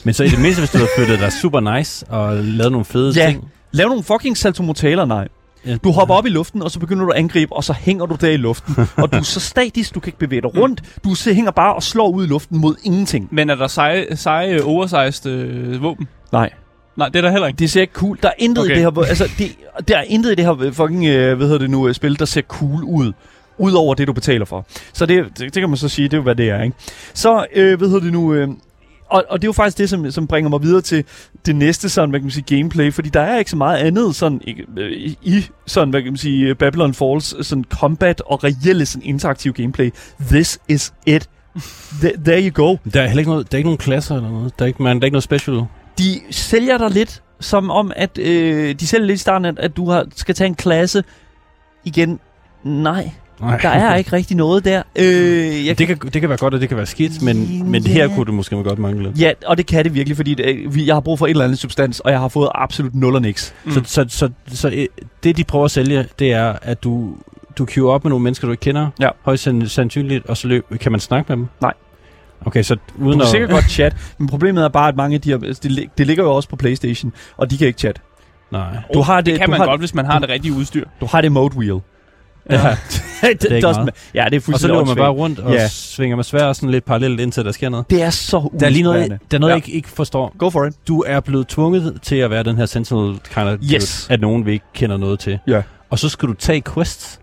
Men så i det mindste, hvis du havde flyttet dig super nice og lavet nogle fede Ja. ting. Lav nogle fucking saltomortaler, nej. Ja. Du hopper op i luften, og så begynder du at angribe, og så hænger du der i luften. og du er så statisk, du kan ikke bevæge dig rundt. Du se- hænger bare og slår ud i luften mod ingenting. Men er der seje, seje oversized øh, våben? Nej. Nej, det er der heller ikke. Det ser ikke cool. Der er intet okay. i det her, altså, det, der er intet i det her fucking, øh, hvad hedder det nu, øh, spil, der ser cool ud. Udover det, du betaler for. Så det, det, det kan man så sige, det er jo, hvad det er, ikke? Så, øh, hvad hedder det nu, øh, og, og det er jo faktisk det, som, som bringer mig videre til det næste sådan, hvad kan man sige, gameplay, fordi der er ikke så meget andet sådan, ikke, øh, i, sådan, hvad kan man sige, Babylon Falls sådan combat og reelle sådan interaktiv gameplay. This is it. Th- there you go. Der er heller ikke, noget, der er ikke nogen klasser eller noget. Der er ikke, man, der er ikke noget special. de sælger dig lidt som om, at øh, de sælger lidt i starten, at, at du har, skal tage en klasse igen. Nej, Nej. der er ikke rigtig noget der. Øh, jeg, Det kan, det kan være godt, og det kan være skidt, men, men her kunne det måske godt mangle lidt. Ja, og det kan det virkelig, fordi det, vi- jeg har brug for et eller andet substans, og jeg har fået absolut nul og niks. Mm. Så, så, så, så øh, det, de prøver at sælge, det er, at du, du queuer op med nogle mennesker, du ikke kender, Ja. højst sand- sandsynligt, og så løb, kan man snakke med dem? Nej. Okay, så Du uden kan at... sikkert godt chat, men problemet er bare, at mange af de her, det, det ligger jo også på Playstation, og de kan ikke chat. Nej. Du har det, det kan du man har, godt, hvis man har det rigtige udstyr. Du har det mode wheel. Ja. det, ikke doesn't meget. ma- Ja, det er Og så fuldstændig løber man bare rundt og Ja. svinger med svær sådan lidt parallelt, indtil der sker noget. Det er så Der er lige noget, der er noget Ja. jeg ikke, ikke forstår. Go for it. Du er blevet tvunget til at være den her sentinel kind of Yes. dude, at nogen vi ikke kender noget til. Ja. Og så skal du tage quests.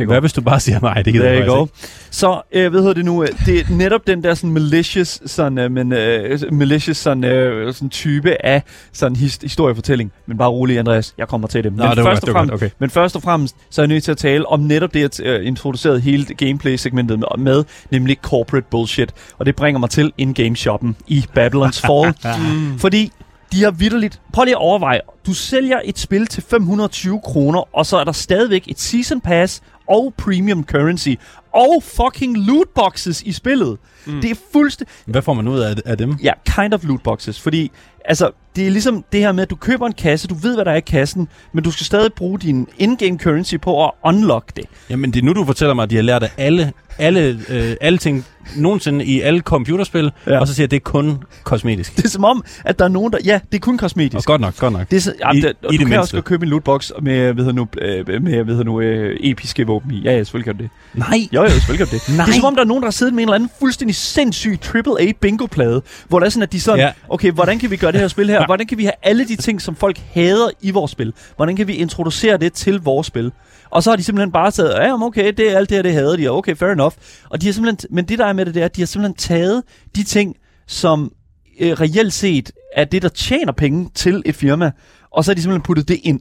You Hvad hvis du bare siger nej? Det gider jeg faktisk Så, øh, hvad hedder det nu? Det er netop den der sådan malicious, sådan, øh, men, øh, malicious sådan, øh, sådan type af sådan his, historiefortælling. Men bare rolig, Andreas. Jeg kommer til det. Nå, men, det først godt, det fremmest, okay. men først og fremmest, så er jeg nødt til at tale om netop det, jeg øh, introducerede hele gameplay-segmentet med, med, nemlig corporate bullshit. Og det bringer mig til in-game shoppen i Babylon's Fall. Mm. Fordi de har vidderligt... Prøv lige at overveje. Du sælger et spil til 520 kroner, og så er der stadigvæk et season pass og premium currency og fucking lootboxes i spillet. Mm. Det er fuldstændig... Hvad får man ud af, af dem? Ja, kind of lootboxes, fordi altså, det er ligesom det her med, at du køber en kasse, du ved, hvad der er i kassen, men du skal stadig bruge din in-game currency på at unlock det. Jamen, det er nu, du fortæller mig, at de har lært af alle, alle, øh, alle ting nogensinde i alle computerspil, Ja. og så siger at det er kun kosmetisk. Det er som om, at der er nogen, der... Ja, det er kun Og kosmetisk. godt nok, godt nok. Det er så, ja, I- det, i og det du kan mindste. også købe en lootbox med, ved nu, øh, med ved nu, øh, episke våben i. Ja, ja, selvfølgelig kan det. Nej! Jo, jo, selvfølgelig kan det. Nej. Det er som om, der er nogen, der har siddet med en eller anden fuldstændig sindssyg AAA bingo-plade, hvor der er sådan, at de sådan. Ja. okay, hvordan kan vi gøre det her spil her? Hvordan kan vi have alle de ting, som folk hader i vores spil? Hvordan kan vi introducere det til vores spil? Og så har de simpelthen bare taget, ja, okay, det er alt det her, det hader de, og okay, fair enough. Og de har simpelthen, men det der er med det, det er, at de har simpelthen taget de ting, som øh, reelt set er det, der tjener penge til et firma, og så har de simpelthen puttet det ind.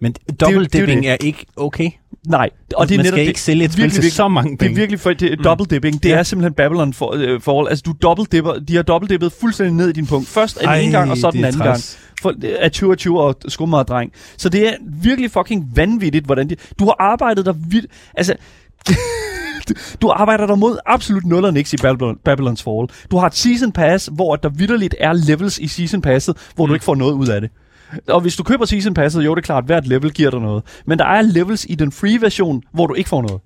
Men dobbeltdipping det. er ikke okay. Nej, og det er man netop skal det. ikke sælge et spil virkelig, til virkelig- så mange Det penge. er virkelig for det er double dipping. Det Ja. er simpelthen Babylon for, øh, forhold. Altså du double dipper, de har double dippet fuldstændig ned i din punkt. Først den ene gang, og så det den anden træls. gang. For, er 20 20 og skummer dreng. Så det er virkelig fucking vanvittigt, hvordan de... Du har arbejdet der vildt... Altså... du- arbejder der mod absolut nul og niks i Babylon, Babylon's Fall. Du har et season pass, hvor der vidderligt er levels i season passet, hvor du ikke får noget ud af det. Og hvis du køber season passet, jo det er klart, hvert level giver dig noget. Men der er levels i den free version, hvor du ikke får noget.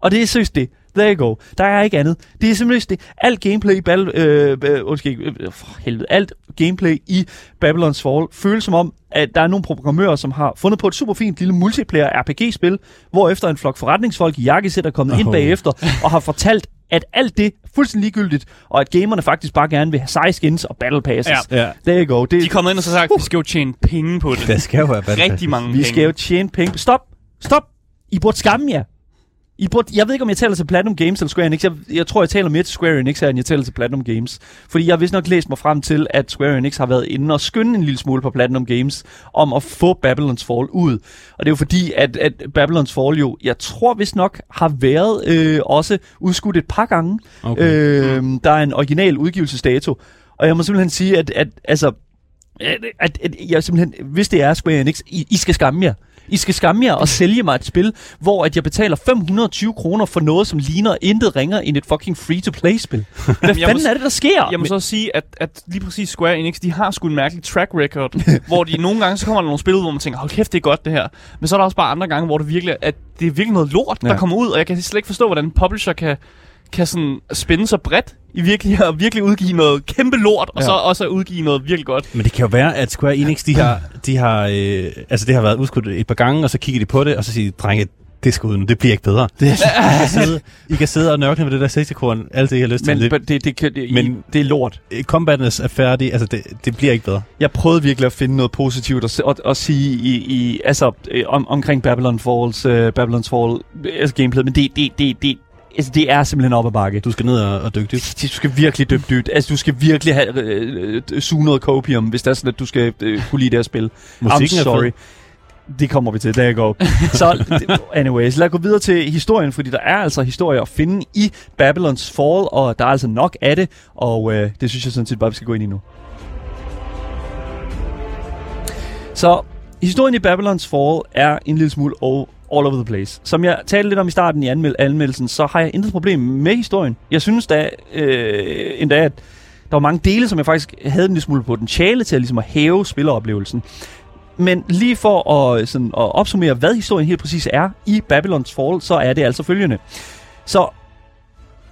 Og det er seriøst det. There you go. Der er ikke andet. Det er simpelthen det. Alt gameplay i Battle... Øh, øh, undskyld, øh, for helvede. Alt gameplay i Babylon's Fall føles som om, at der er nogle programmører, som har fundet på et super fint lille multiplayer RPG-spil, hvor efter en flok forretningsfolk i jakkesæt er kommet oh. ind bagefter og har fortalt, at alt det er fuldstændig ligegyldigt, og at gamerne faktisk bare gerne vil have seje skins og battle passes. Ja. Ja. There you go. Det, De er kommet ind og så sagt, at vi skal jo tjene penge på det. Der skal jo være battle Rigtig mange Vi penge. skal jo tjene penge. Stop! Stop! I burde skamme jer. I burde, jeg ved ikke, om jeg taler til Platinum Games eller Square Enix. Jeg, jeg tror, jeg taler mere til Square Enix her, end jeg taler til Platinum Games. Fordi jeg har vist nok læst mig frem til, at Square Enix har været inde og skynde en lille smule på Platinum Games om at få Babylon's Fall ud. Og det er jo fordi, at, at Babylon's Fall jo, jeg tror vist nok, har været øh, også udskudt et par gange. Okay. Øh, der er en original udgivelsesdato. Og jeg må simpelthen sige, at, at altså, at, at, at jeg simpelthen, hvis det er Square Enix, I, I skal skamme jer. I skal skamme jer og sælge mig et spil, hvor at jeg betaler 520 kroner for noget, som ligner intet ringer end et fucking free-to-play-spil. Hvad må fanden s- er det, der sker? Jeg må så sige, at, at lige præcis Square Enix, de har sgu en mærkelig track record, hvor de nogle gange, så kommer der nogle spil ud, hvor man tænker, hold kæft, det er godt det her. Men så er der også bare andre gange, hvor det virkelig, at det er virkelig noget lort, ja. Der kommer ud, og jeg kan slet ikke forstå, hvordan en publisher kan, kan sådan spænde så bredt i virkelig, og virkelig udgive noget kæmpe lort, og Ja. så også udgive noget virkelig godt. Men det kan jo være, at Square Enix, de har, de har, øh, altså det har været udskudt et par gange, og så kigger de på det, og så siger de, drenge, det skal ud nu, det bliver ikke bedre. Det, I, kan sidde, I kan sidde og nørkle med det der 60 korn, alt det, I har lyst Men til. det, det, det, det, Men- men, det er lort. Det, combatness er færdig, altså det, det bliver ikke bedre. Jeg prøvede virkelig at finde noget positivt at, at, at sige i, i, altså, øh, om, omkring Babylon Falls, uh, Babylon's Fall øh, altså gameplay, men det, det, det, det, altså, det er simpelthen op ad bakke. Du skal ned og, og dykke dybt. Du skal virkelig dybt dybt. Altså, du skal virkelig have øh, øh, suge noget copium, hvis det er sådan, at du skal øh, kunne lide det her spil. Musikken I'm sorry. Det kommer vi til, der går. Så, anyways, lad os gå videre til historien, fordi der er altså historie at finde i Babylons Fall, og der er altså nok af det, og øh, det synes jeg sådan set bare, vi skal gå ind i nu. Så historien i Babylons Fall er en lille smule all, over the place. Som jeg talte lidt om i starten i anmeld- anmeldelsen, så har jeg intet problem med historien. Jeg synes da øh, endda, at der var mange dele, som jeg faktisk havde en lille smule potentiale til at, ligesom at hæve spilleroplevelsen. Men lige for at, sådan, at opsummere, hvad historien helt præcis er i Babylons Fall, så er det altså følgende. Så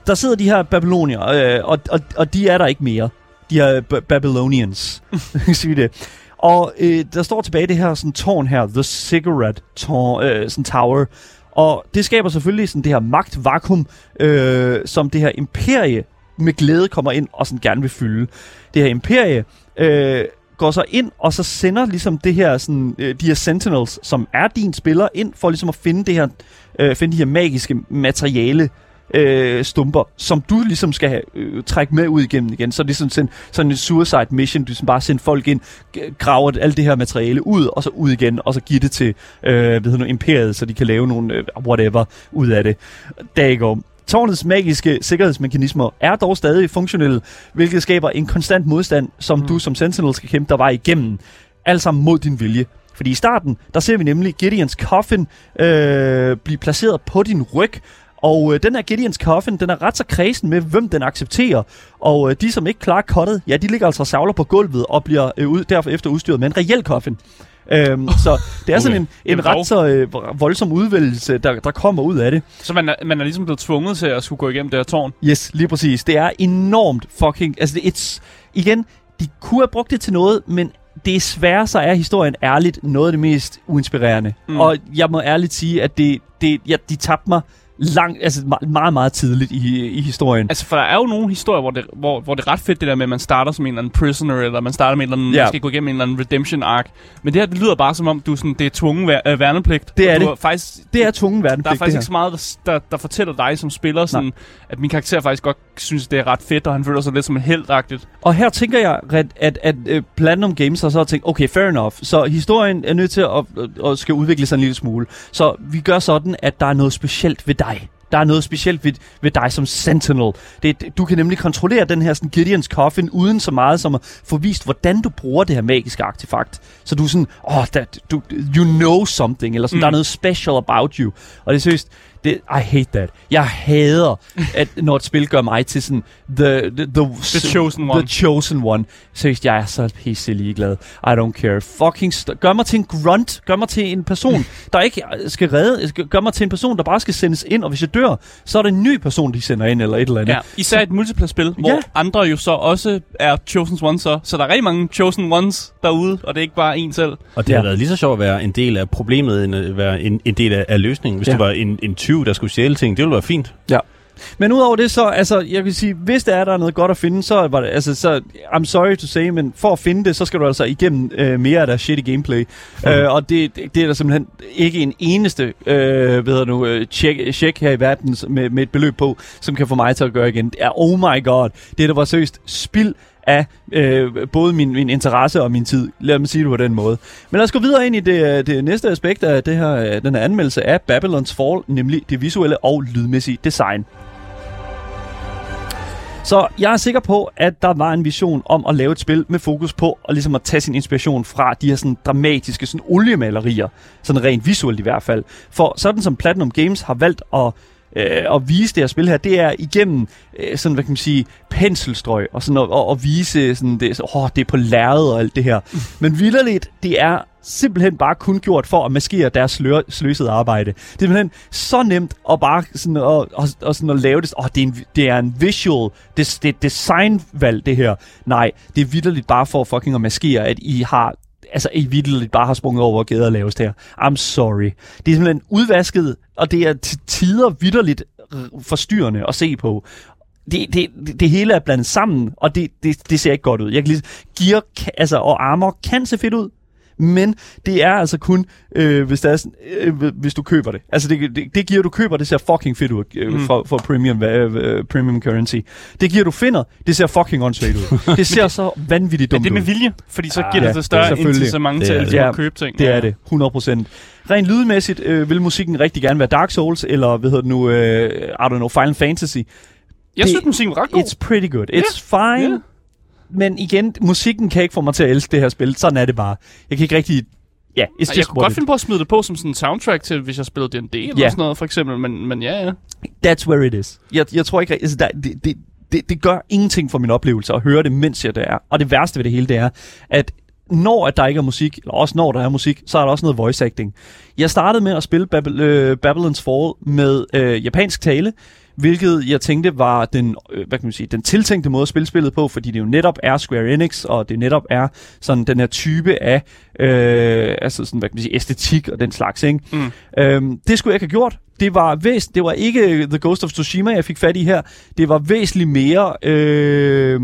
der sidder de her babylonier, øh, og, og, og de er der ikke mere. De her Babylonians, siger det. Og øh, der står tilbage det her sådan, tårn her, The Cigarette tårn, øh, sådan tower. Og det skaber selvfølgelig sådan det her magtvakuum, øh, som det her imperie med glæde kommer ind og sådan gerne vil fylde. Det her imperie øh, går så ind, og så sender ligesom det her, sådan, øh, de her Sentinels, som er din spiller, ind for ligesom at finde det her, øh, finde de her magiske materiale, øh, stumper, som du ligesom skal have, øh, trække med ud igennem igen. Så det er sådan, sådan, sådan en suicide mission, du sådan bare sender folk ind, graver alt det her materiale ud, og så ud igen, og så giver det til øh, hedder nu, imperiet, så de kan lave nogle øh, whatever ud af det. Daggum. Tårnets magiske sikkerhedsmekanismer er dog stadig funktionelle, hvilket skaber en konstant modstand, som mm. du som Sentinel skal kæmpe dig vej igennem. Alt sammen mod din vilje. Fordi i starten, der ser vi nemlig Gideons coffin øh, blive placeret på din ryg, og øh, den her Gideons coffin, den er ret så kredsen med, hvem den accepterer. Og øh, de, som ikke klarer kottet, ja, de ligger altså og savler på gulvet og bliver øh, ud, derfor efter udstyret med en reel coffin. Øhm, så det er sådan en, en Jamen ret så øh, voldsom udvælgelse, der, der kommer ud af det. Så man er, man er ligesom blevet tvunget til at skulle gå igennem det her tårn. Yes, lige præcis. Det er enormt fucking... Altså, det, it's, igen, de kunne have brugt det til noget, men desværre så er historien ærligt noget af det mest uinspirerende. Mm. Og jeg må ærligt sige, at det, det, ja, de tabte mig langt, altså me- meget, meget tidligt i, i historien. Altså, for der er jo nogle historier, hvor det, hvor, hvor det er ret fedt, det der med, at man starter som en eller anden prisoner, eller man starter med en eller anden, Ja. man skal gå igennem en eller anden redemption arc. Men det her, det lyder bare som om, du er sådan, det er tvungen vær, øh, værnepligt. Det er det. har faktisk, Det er tvungen der er faktisk ikke så meget, der, der, fortæller dig som spiller, sådan, at min karakter faktisk godt synes, det er ret fedt, og han føler sig lidt som en heldagtigt. Og her tænker jeg, at, at, at uh, Platinum Games har så tænkt, okay, fair enough. Så historien er nødt til at, at, at skal udvikle sig en lille smule. Så vi gør sådan, at der er noget specielt ved dig. Der er noget specielt ved, ved dig som Sentinel. Det, du kan nemlig kontrollere den her sådan, Gideons Coffin, uden så meget som at få vist, hvordan du bruger det her magiske artefakt. Så du er sådan, åh, oh, that, du, you know something, eller sådan. Mm. der er noget special about you. Og det er seriøst, det, I hate that. Jeg hader, at når et spil gør mig til sådan, the, the, the, The chosen one. The chosen one. Seriøst, jeg er så pisse ligeglad. I don't care. Fucking st- gør mig til en grunt. Gør mig til en person, der ikke skal redde. Skal- Gør mig til en person, der bare skal sendes ind. Og hvis jeg dør, så er det en ny person, de sender ind, eller et eller andet. Ja, især et multiplayer-spil, hvor Ja. andre jo så også er Chosen Ones så. Så der er rigtig mange Chosen Ones derude, og det er ikke bare en selv. Og det Ja. har været lige så sjovt at være en del af problemet, end at være en, en del af, af løsningen. Hvis Ja. du var en, en tyv, der skulle stjæle ting, det ville være fint. Men udover det så, altså, jeg vil sige, hvis der er der er noget godt at finde, så var det, altså, så, I'm sorry to say, men for at finde det, så skal du altså igennem øh, mere af der shitty gameplay. Mm. Øh, og det, det, det er der simpelthen ikke en eneste, øh, hvad hedder nu, øh, check, check her i verden med, med et beløb på, som kan få mig til at gøre igen. Det er, oh my god, det der var seriøst spild af øh, både min, min interesse og min tid. Lad mig sige det på den måde. Men lad os gå videre ind i det, øh, det næste aspekt af det her, øh, den her anmeldelse af Babylons Fall, nemlig det visuelle og lydmæssige design. Så jeg er sikker på, at der var en vision om at lave et spil med fokus på og ligesom at tage sin inspiration fra de her sådan dramatiske sådan oliemalerier, sådan rent visuelt i hvert fald. For sådan som Platinum Games har valgt at øh, at vise det her spil her, det er igennem øh, sådan, hvad kan man sige, penselstrøg, og sådan at, og, og vise sådan, det, så, åh, det er på lærred og alt det her. Men vilderligt, det er simpelthen bare kun gjort for at maskere deres slør, sløsede arbejde. Det er simpelthen så nemt at bare sådan at, og, og sådan at lave det. Åh, det, er en, det er en visual, det, det er designvalg, det her. Nej, det er vidderligt bare for fucking at maskere, at I har altså I vidteligt bare har sprunget over, hvor og laves der. I'm sorry. Det er simpelthen udvasket, og det er til tider vidderligt forstyrrende at se på. Det, det, det, det hele er blandet sammen, og det, det, det ser ikke godt ud. Jeg kan lige, gear altså, og armor kan se fedt ud, men det er altså kun, øh, hvis, der er sådan, øh, hvis du køber det. Altså det, det, det gear, du køber, det ser fucking fedt ud øh, Mm. for, for premium, øh, premium currency. Det gear, du finder, det ser fucking åndssvagt ud. det ser så vanvittigt dumt det er ud. med vilje, fordi så giver ja, det det større incitament Det til at, det. ligesom Ja, købe ting. Det er det, 100%. Rent lydmæssigt øh, vil musikken rigtig gerne være Dark Souls, eller hvad hedder det nu, øh, I don't know, Final Fantasy. Jeg Det- synes, musikken var ret god. It's pretty good. It's fine. ja. Men igen, musikken kan ikke få mig til at elske det her spil. Sådan er det bare. Jeg kan ikke rigtig... Ja, yeah, jeg kunne godt finde på at smide det på som sådan en soundtrack til, hvis jeg spillede D&D eller Ja. sådan noget, for eksempel. Men, men ja, ja. that's where it is. Jeg, jeg tror ikke... Altså, der, det, det, det, det gør ingenting for min oplevelse at høre det, mens jeg der er. Og det værste ved det hele, det er, at når at der ikke er musik, eller også når der er musik, så er der også noget voice acting. Jeg startede med at spille Babel, øh, Babylon's Fall med øh, japansk tale, hvilket jeg tænkte var den, øh, hvad kan man sige, den tiltænkte måde at spille spillet på, fordi det jo netop er Square Enix, og det netop er sådan den her type af øh, altså sådan, hvad kan man sige, æstetik og den slags. Ikke? Mm. Øhm, det skulle jeg ikke have gjort. Det var væs, det var ikke The Ghost of Tsushima, jeg fik fat i her. Det var væsentligt mere, øh,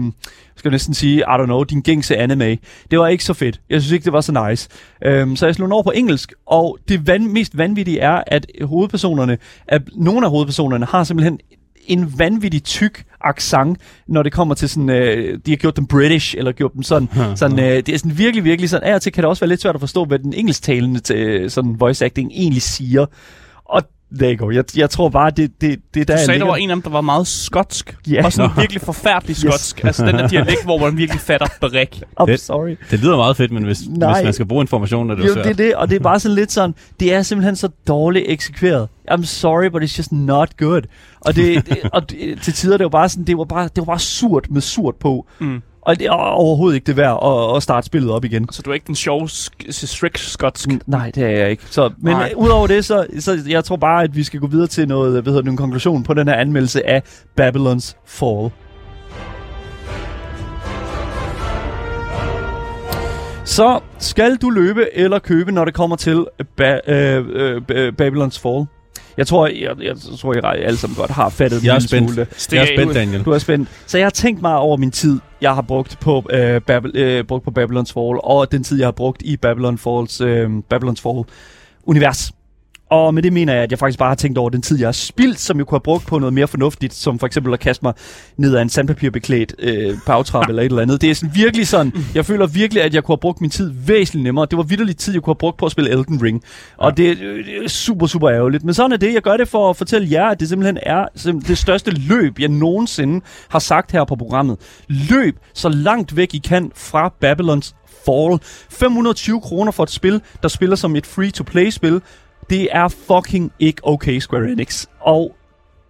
skal jeg næsten sige, I don't know, din gængse anime. Det var ikke så fedt. Jeg synes ikke, det var så nice. Øhm, så jeg slog den over på engelsk, og det van, mest vanvittige er, at hovedpersonerne, at nogle af hovedpersonerne har simpelthen en vanvittig tyk accent, når det kommer til sådan, øh, de har gjort dem British, eller gjort dem sådan, sådan øh, det er sådan virkelig, virkelig sådan, af og til kan det også være lidt svært at forstå, hvad den engelsktalende til, øh, sådan voice acting egentlig siger. There you go. Jeg, jeg tror bare, det, det, det er der, Du sagde, der var en af dem, der var meget skotsk. Ja. Og sådan virkelig forfærdelig skotsk. Altså den der dialekt, hvor man virkelig fatter brik. I'm Det- sorry. Det lyder meget fedt, men hvis, Nej. hvis man skal bruge informationen, er det jo Jo, svært. det er det, og det er bare sådan lidt sådan, det er simpelthen så dårligt eksekveret. I'm sorry, but it's just not good. Og, det, det, og det, til tider, det var bare sådan, det var bare, det var bare surt med surt på. Mm. Og det er overhovedet ikke det værd at, at starte spillet op igen. Så du er ikke den sjove sk- strict skotsk. Mm, Nej, det er jeg ikke. Så, men Nej. udover det, så, så jeg tror bare, at vi skal gå videre til noget, hvad hedder det, en konklusion på den her anmeldelse af Babylons Fall. Så skal du løbe eller købe, når det kommer til ba- øh, øh, ba- Babylons Fall? Jeg tror, jeg, jeg tror, jeg alle sammen godt har fattet Jeg er spændt. smule. Jeg er spændt. Daniel. Du er spændt. Så jeg har tænkt mig over min tid, jeg har brugt på, øh, Babel, øh, brugt på Babylon's Fall, og den tid, jeg har brugt i Babylon Falls, øh, Babylon's Fall univers. Og med det mener jeg, at jeg faktisk bare har tænkt over den tid, jeg har spildt, som jeg kunne have brugt på noget mere fornuftigt, som for eksempel at kaste mig ned ad en sandpapirbeklædt øh, bagtrap eller et eller andet. Det er sådan virkelig sådan, jeg føler virkelig, at jeg kunne have brugt min tid væsentligt nemmere. Det var vidderlig tid, jeg kunne have brugt på at spille Elden Ring. Og det, øh, det er super, super ærgerligt. Men sådan er det. Jeg gør det for at fortælle jer, at det simpelthen er det største løb, jeg nogensinde har sagt her på programmet. Løb så langt væk I kan fra Babylons Fall. 520 kroner for et spil, der spiller som et free-to-play-spil. Det er fucking ikke okay, Square Enix. Og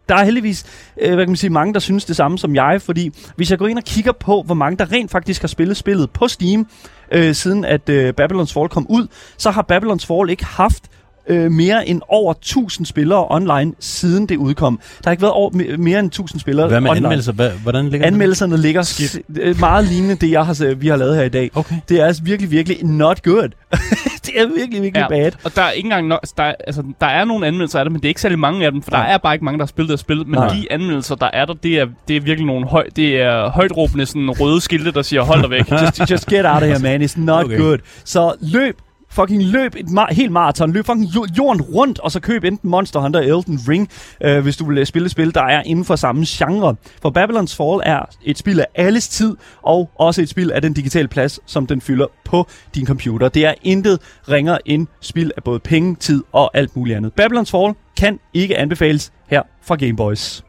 der er heldigvis øh, hvad kan man sige, mange, der synes det samme som jeg, fordi hvis jeg går ind og kigger på, hvor mange der rent faktisk har spillet spillet på Steam, øh, siden at øh, Babylon's Fall kom ud, så har Babylon's Fall ikke haft øh, mere end over 1000 spillere online, siden det udkom. Der har ikke været over, me- mere end 1000 spillere Hvad med online. anmeldelser? Hvad, hvordan ligger? Anmeldelserne ligger s- øh, meget lignende det, jeg har, vi har lavet her i dag. Okay. Det er altså virkelig, virkelig not good. det er virkelig, virkelig Ja. bad. Og der er ikke engang nok, der, er, altså, der er nogle anmeldelser af det, men det er ikke særlig mange af dem, for Nej. der er bare ikke mange, der har spillet det spil. Men Nej. de anmeldelser, der er der, det er, det er virkelig nogle høj, det er højt råbende sådan røde skilte, der siger, hold dig væk. just, just get out of here, man. It's not okay. good. Så løb fucking løb et ma- helt maraton, løb fucking jorden rundt, og så køb enten Monster Hunter eller Elden Ring, øh, hvis du vil øh, spille et spil, der er inden for samme genre. For Babylon's Fall er et spil af alles tid, og også et spil af den digitale plads, som den fylder på din computer. Det er intet ringer end spil af både penge, tid og alt muligt andet. Babylon's Fall kan ikke anbefales her fra Gameboys.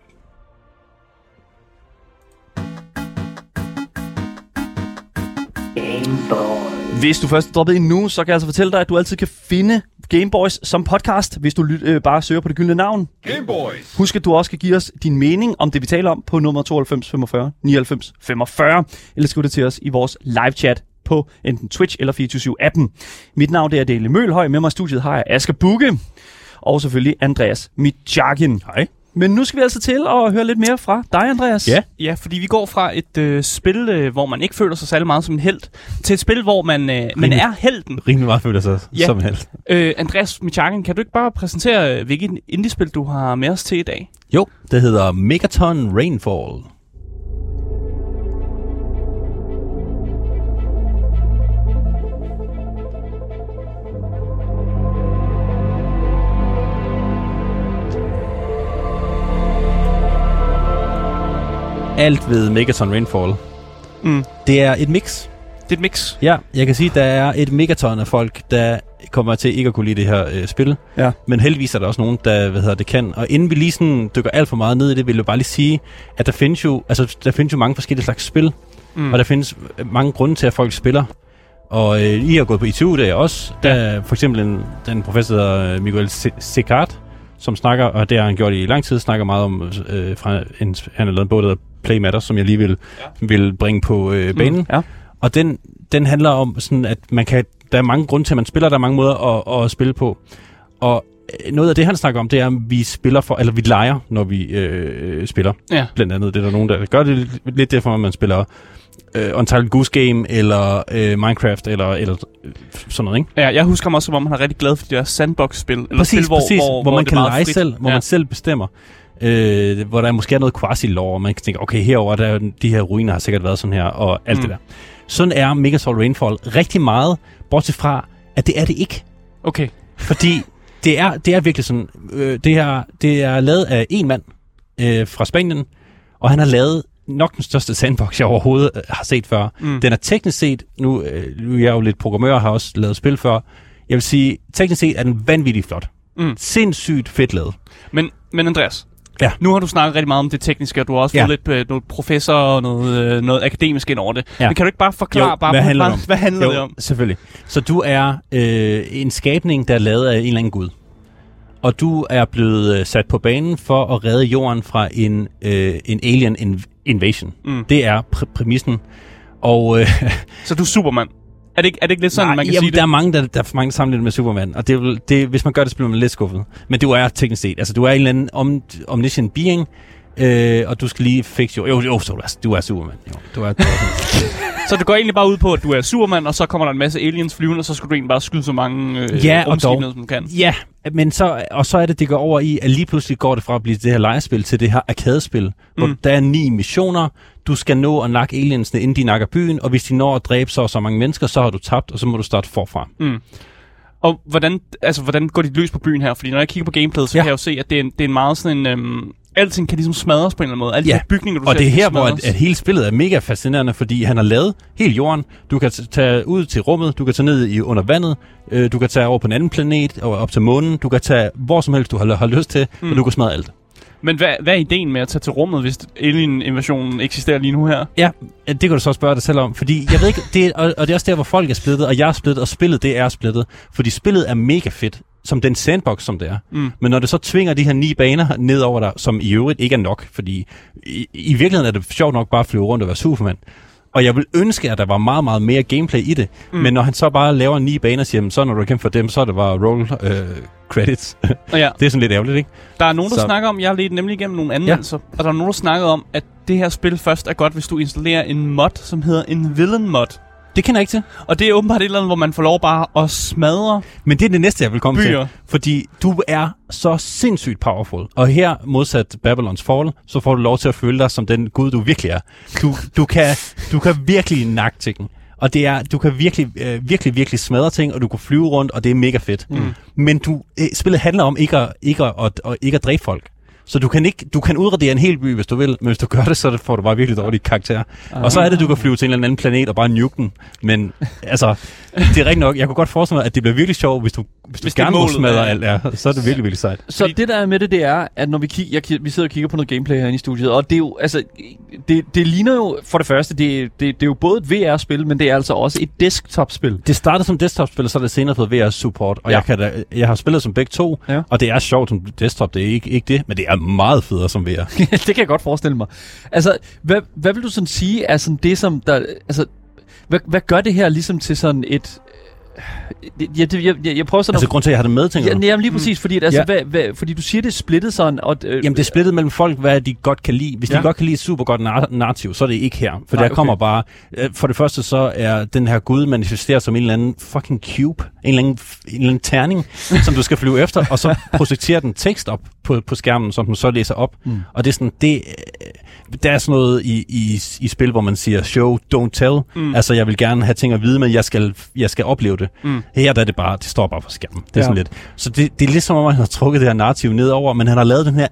Game Boy. Hvis du først er droppet ind nu, så kan jeg altså fortælle dig, at du altid kan finde Gameboys som podcast, hvis du lyt, øh, bare søger på det gyldne navn. Game Boys. Husk, at du også kan give os din mening om det, vi taler om på nummer 92 45 99 45. Eller skriv det til os i vores live chat på enten Twitch eller 24-7-appen. Mit navn det er Dale Mølhøj. Med mig i studiet har jeg Asger Bukke. Og selvfølgelig Andreas Mitjakin. Hej. Men nu skal vi altså til at høre lidt mere fra dig, Andreas. Ja. Ja, fordi vi går fra et øh, spil, øh, hvor man ikke føler sig særlig meget som en held, til et spil, hvor man, øh, man er helten. Rimelig meget føler sig Ja. som helt. Øh, Andreas Michakken, kan du ikke bare præsentere, øh, hvilket indie-spil du har med os til i dag? Jo, det hedder Megaton Rainfall. Alt ved Megaton Rainfall. Mm. Det er et mix. Det er et mix. Ja, jeg kan sige, at der er et megaton af folk, der kommer til ikke at kunne lide det her øh, spil. Ja. Men heldigvis er der også nogen, der hvad hedder, det kan. Og inden vi lige sådan dykker alt for meget ned i det, vil jeg bare lige sige, at der findes jo, altså, der findes jo mange forskellige slags spil. Mm. Og der findes øh, mange grunde til, at folk spiller. Og øh, I har gået på ITU, det er også. Der er for eksempel en, den professor der øh, Miguel Sikart, som snakker, og det har han gjort i lang tid, snakker meget om, øh, fra en, han har lavet en bog, der hedder Play Matters, som jeg lige vil, ja. vil bringe på øh, banen. Ja. Og den, den handler om, sådan, at man kan, der er mange grunde til, at man spiller. Der er mange måder at, at spille på. Og øh, noget af det, han snakker om, det er, at vi spiller for, eller vi leger, når vi øh, spiller. Ja. Blandt andet. Det er der nogen, der gør det lidt- derfor, at man spiller øh, Untitled Goose Game, eller øh, Minecraft, eller, eller øh, sådan noget, ikke? Ja, jeg husker mig også, som om han er rigtig glad for de der sandbox-spil. Eller præcis, spil, hvor, præcis, hvor, hvor, man det er kan lege frit. selv, hvor ja. man selv bestemmer. Øh, hvor der måske er noget quasi-lore, og man kan tænke, okay, herover der er de her ruiner har sikkert været sådan her, og alt Mm. det der. Sådan er Megasol Rainfall rigtig meget, bortset fra, at det er det ikke. Okay. Fordi det er, det er virkelig sådan, øh, det, er, det er lavet af en mand øh, fra Spanien, og han har lavet nok den største sandbox, jeg overhovedet øh, har set før. Mm. Den er teknisk set, nu, øh, nu er jeg jo lidt programmør og har også lavet spil før, jeg vil sige, teknisk set er den vanvittigt flot. Mm. Sindssygt fedt lavet. Men, men Andreas, Ja. nu har du snakket rigtig meget om det tekniske, og du har også Ja. fået lidt øh, noget professor og noget, øh, noget akademisk ind over det. Ja. Men kan du ikke bare forklare, Jo, bare, hvad handler det bare, om? hvad handler det om? selvfølgelig. Så du er øh, en skabning, der er lavet af en eller anden gud. Og du er blevet øh, sat på banen for at redde jorden fra en, øh, en alien inv- invasion. Mm. Det er pr- præmissen. Og øh, Så du er Superman. Er det ikke, er det ikke lidt sådan, nej, man kan jamen, sige der er det? mange, der, der er mange sammenligner med Superman. Og det, er det, hvis man gør det, så bliver man lidt skuffet. Men du er teknisk set. Altså, du er en eller anden om, omniscient being, øh, og du skal lige fikse jo. Jo, jo, så du er, du er Superman. Jo, du er, du er Så det går egentlig bare ud på, at du er Superman, og så kommer der en masse aliens flyvende, og så skal du egentlig bare skyde så mange øh, Ja, og dog. som du kan. Ja, men så, og så er det, det går over i, at lige pludselig går det fra at blive det her legespil til det her arcade-spil, mm. hvor der er ni missioner, du skal nå at nakke aliensene, inden de nakker byen, og hvis de når at dræbe så og så mange mennesker, så har du tabt, og så må du starte forfra. Mm. Og hvordan, altså, hvordan går de løs på byen her? Fordi når jeg kigger på gameplayet, så Ja. kan jeg jo se, at det er en, det er en meget sådan en... Øhm, alting kan ligesom smadres på en eller anden måde. Alle Ja. de bygninger, du Og ser, det er her, hvor smadres. at, at hele spillet er mega fascinerende, fordi han har lavet hele jorden. Du kan tage ud til rummet, du kan tage ned i under vandet, øh, du kan tage over på en anden planet og op til månen, du kan tage hvor som helst, du har, har lyst til, mm. Mm. og du kan smadre alt. Men hvad, hvad er ideen med at tage til rummet, hvis alien-invasionen eksisterer lige nu her? Ja, det kan du så spørge dig selv om, fordi jeg ved ikke, det er, og, og det er også der, hvor folk er splittet, og jeg er splittet, og spillet det er splittet, fordi spillet er mega fedt, som den sandbox, som det er. Mm. Men når det så tvinger de her ni baner ned over dig, som i øvrigt ikke er nok, fordi i, i virkeligheden er det sjovt nok bare at flyve rundt og være Superman. Og jeg vil ønske, at der var meget, meget mere gameplay i det. Mm. Men når han så bare laver ni baner, siger, "Jamen, så når du har kæmpet for dem, så er det bare roll øh, credits. Ja, det er sådan lidt ærgerligt, ikke? der er nogen, der Så- snakker om, jeg har let nemlig igennem nogle anmeldelser, ja. og der er nogen, der snakker om, at det her spil først er godt, hvis du installerer en mod, som hedder en villain mod. Det kender jeg ikke til. Og det er åbenbart et eller andet, hvor man får lov bare at smadre Men det er det næste, jeg vil komme byer. til. Fordi du er så sindssygt powerful. Og her, modsat Babylons Fall, så får du lov til at føle dig som den gud, du virkelig er. Du, du, kan, du kan virkelig nakke ting. Og det er, du kan virkelig, øh, virkelig, virkelig smadre ting, og du kan flyve rundt, og det er mega fedt. Mm. Men du, øh, spillet handler om ikke at, ikke, at, at, at, ikke at dræbe folk. Så du kan, ikke, du kan udradere en hel by, hvis du vil, men hvis du gør det, så får du bare virkelig dårlig karakter. Og så er det, du kan flyve til en eller anden planet og bare nuke den. Men altså, det er rigtigt nok. Jeg kunne godt forestille mig, at det bliver virkelig sjovt, hvis du, hvis du Hvis er gerne må målet, smadre alt. Ja, så er det virkelig, virkelig sejt. Så Fordi- det der er med det, det er, at når vi, kig, jeg, vi sidder og kigger på noget gameplay herinde i studiet, og det er jo, altså, det, det ligner jo, for det første, det, det, det er jo både et VR-spil, men det er altså også et desktop-spil. Det startede som desktop-spil, og så er det senere fået VR-support. Og Ja. jeg, kan da, jeg har spillet som begge to, Ja. og det er sjovt som desktop, det er ikke, ikke det, men det er meget federe som VR. det kan jeg godt forestille mig. Altså, hvad, hvad vil du sådan sige er sådan det, som der, altså, hvad, hvad gør det her ligesom til sådan et, ja, det, jeg, jeg, jeg prøver sådan altså, at... grund til, at jeg har det med, tænker Ja, du? jamen lige præcis, fordi, at, altså, Ja. hvad, hvad, fordi du siger, det er splittet sådan, og... Øh, Jamen, det er splittet mellem folk, hvad de godt kan lide. Hvis ja. De godt kan lide et super godt nar- narrativ, så er det ikke her. For Nej, der kommer okay. bare... øh, For det første, så er den her gud manifesteret som en eller anden fucking cube. En eller anden, en eller anden terning, som du skal flyve efter, og så projekterer den tekst op på, på skærmen, som den så læser op. Mm. Og det er sådan, det... øh, Der er sådan noget i, i, i spil, hvor man siger, show, don't tell. Mm. Altså, jeg vil gerne have ting at vide, men jeg skal, jeg skal opleve det. Mm. Her der er det bare, det står bare på skærmen. Det er Ja. sådan lidt. Så det, det er lidt som om, han har trukket det her narrativ nedover, men han har lavet den her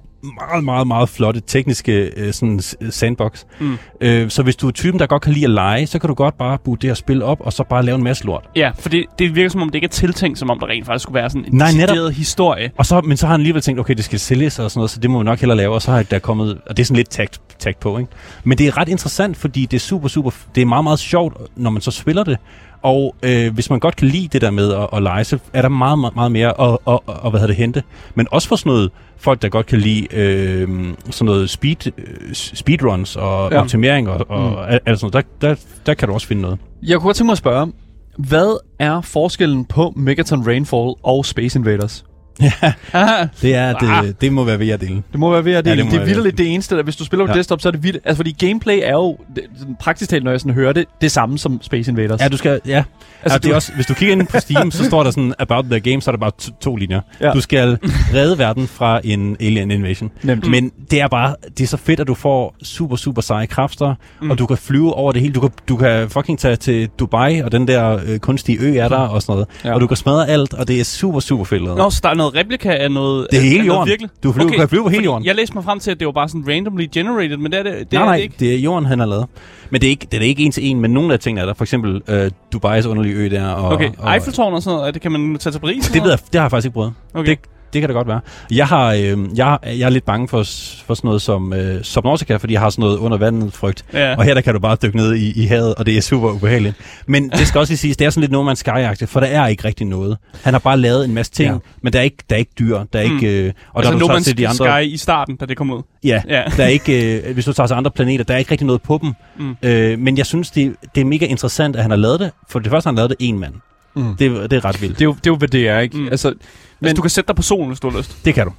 meget, meget, meget flotte tekniske øh, sådan, sandbox. Mm. Øh, så hvis du er typen, der godt kan lide at lege, så kan du godt bare boote det her spil op, og så bare lave en masse lort. Ja, for det, det virker som om, det ikke er tiltænkt, som om der rent faktisk skulle være sådan en Nej, netop. historie. Og så, men så har han alligevel tænkt, okay, det skal sælges og sådan noget, så det må vi nok hellere lave, og så har der kommet, og det er sådan lidt tagt, tagt på, ikke? Men det er ret interessant, fordi det er super, super, det er meget, meget sjovt, når man så spiller det, og øh, hvis man godt kan lide det der med at, at lege, så er der meget, meget, meget mere at, at, at, at hvad hedder det, hente. Men også for sådan noget, folk der godt kan lide øh, sådan noget speed, øh, speedruns og Ja. ja. optimering og, og mm. alt, alt sådan noget, der, der, der kan du også finde noget. Jeg kunne godt tænke mig at spørge, hvad er forskellen på Megaton Rainfall og Space Invaders? Aha. Det, er, det, det må være ved at dele. Det må være ved at det, Ja, ja, det det, er vildt det eneste, der, hvis du spiller på Ja. desktop, så er det vildt. Altså, fordi gameplay er jo, det, praktisk talt, når jeg sådan hører det, det samme som Space Invaders. Ja, du skal, ja. Altså, ja, det du- er også, hvis du kigger ind på Steam, så står der sådan, about the game, så er der bare to, to linjer. Ja. Ja. Du skal redde verden fra en alien invasion. Nemt. Men det er bare, det er så fedt, at du får super, super seje kræfter, Mm. og du kan flyve over det hele. Du kan, du kan fucking tage til Dubai, og den der øh, kunstige ø er der, og sådan noget. Ja. Ja. Og du kan smadre alt, og det er super, super fedt. Nå, så der er noget replika af noget... Det er hele noget jorden. Virkelig? Du flyver- kan flyve på hele jorden. Jeg læste mig frem til, at det var bare sådan randomly generated, men det er det, det, nej, er nej, det ikke. det er jorden, han har lavet. Men det er ikke, det er ikke en til en, men nogle af tingene er der. For eksempel øh, Dubais underlige ø der. Og, Okay, og, Eiffeltårn og sådan noget, det kan man tage til Paris? Det, ved jeg, det har jeg faktisk ikke prøvet. Okay. Det, det kan det godt være. Jeg, har, øh, jeg, jeg er lidt bange for, for sådan noget som øh, Subnautica, fordi jeg har sådan noget under vandet frygt. Ja. Og her der kan du bare dykke ned i, i havet, og det er super ubehageligt. Men det skal også lige siges, det er sådan lidt No Man's sky for der er ikke rigtig noget. Han har bare lavet en masse ting, Ja. men der er ikke, der er ikke dyr. Der er Mm. ikke, øh, og altså der, No du tager Man's til de andre, Sky i starten, da det kom ud. Ja, Ja. der er ikke, øh, hvis du tager til andre planeter, der er ikke rigtig noget på dem. Mm. Øh, men jeg synes, det, det er mega interessant, at han har lavet det. For det første har han lavet det en mand. Mm. Det, det er ret vildt. Det er, jo, det er jo, hvad det er, ikke? Mm. Altså, Men du kan sætte dig på solen, hvis du har lyst. Det kan du.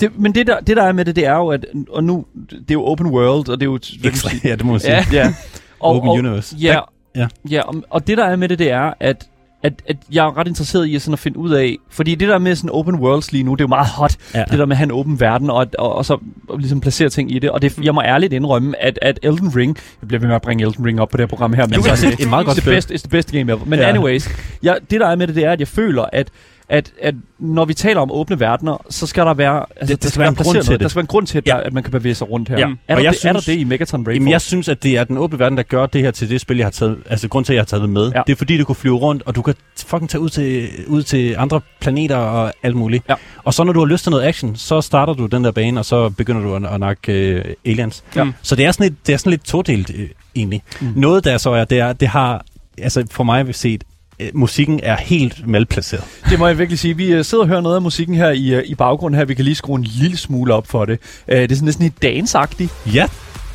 det, men det der, det der er med det, det er jo, at og nu, det er jo open world, og det er jo... Ekstra, ja, det må man sige. Ja. Ja. Open universe. Ja, Ja. ja. ja og, og det der er med det, det er, at at, at jeg er ret interesseret i at, sådan at finde ud af, fordi det der med sådan open worlds lige nu, det er jo meget hot, Ja. det der med at have en åben verden, og, og, og så og ligesom placere ting i det, og det, jeg må ærligt indrømme, at, at Elden Ring, jeg bliver ved med at bringe Elden Ring op på det her program her, men Jamen, altså, det er et meget godt spil. best, it's the best game ever. Men Ja. ja. anyways, jeg, det der er med det, det er, at jeg føler, at at, at når vi taler om åbne verdener, så skal der være, altså, Det- der skal være en grund til noget. det. Der skal være en grund til, at, Ja. der, at man kan bevæge sig rundt her. Ja. Er, Og der, jeg det, er der synes- det i Megaton Rainforest? Jamen, jeg synes, at det er den åbne verden, der gør det her til det spil, jeg har taget, altså grund til, at jeg har taget det med. Ja. Det er fordi, du kan flyve rundt, og du kan fucking tage ud til, ud til andre planeter og alt muligt. Ja. Og så når du har lyst til noget action, så starter du den der bane, og så begynder du at, at nakke uh, aliens. Ja. Så det er sådan lidt, det er sådan lidt todelt øh, egentlig. Mm. Noget der så er, det er, det har, altså for mig set, øh, musikken er helt malplaceret. Det må jeg virkelig sige. Vi uh, sidder og hører noget af musikken her i, uh, i baggrunden her. Vi kan lige skrue en lille smule op for det. Det er sådan næsten lidt dance-agtigt. Ja,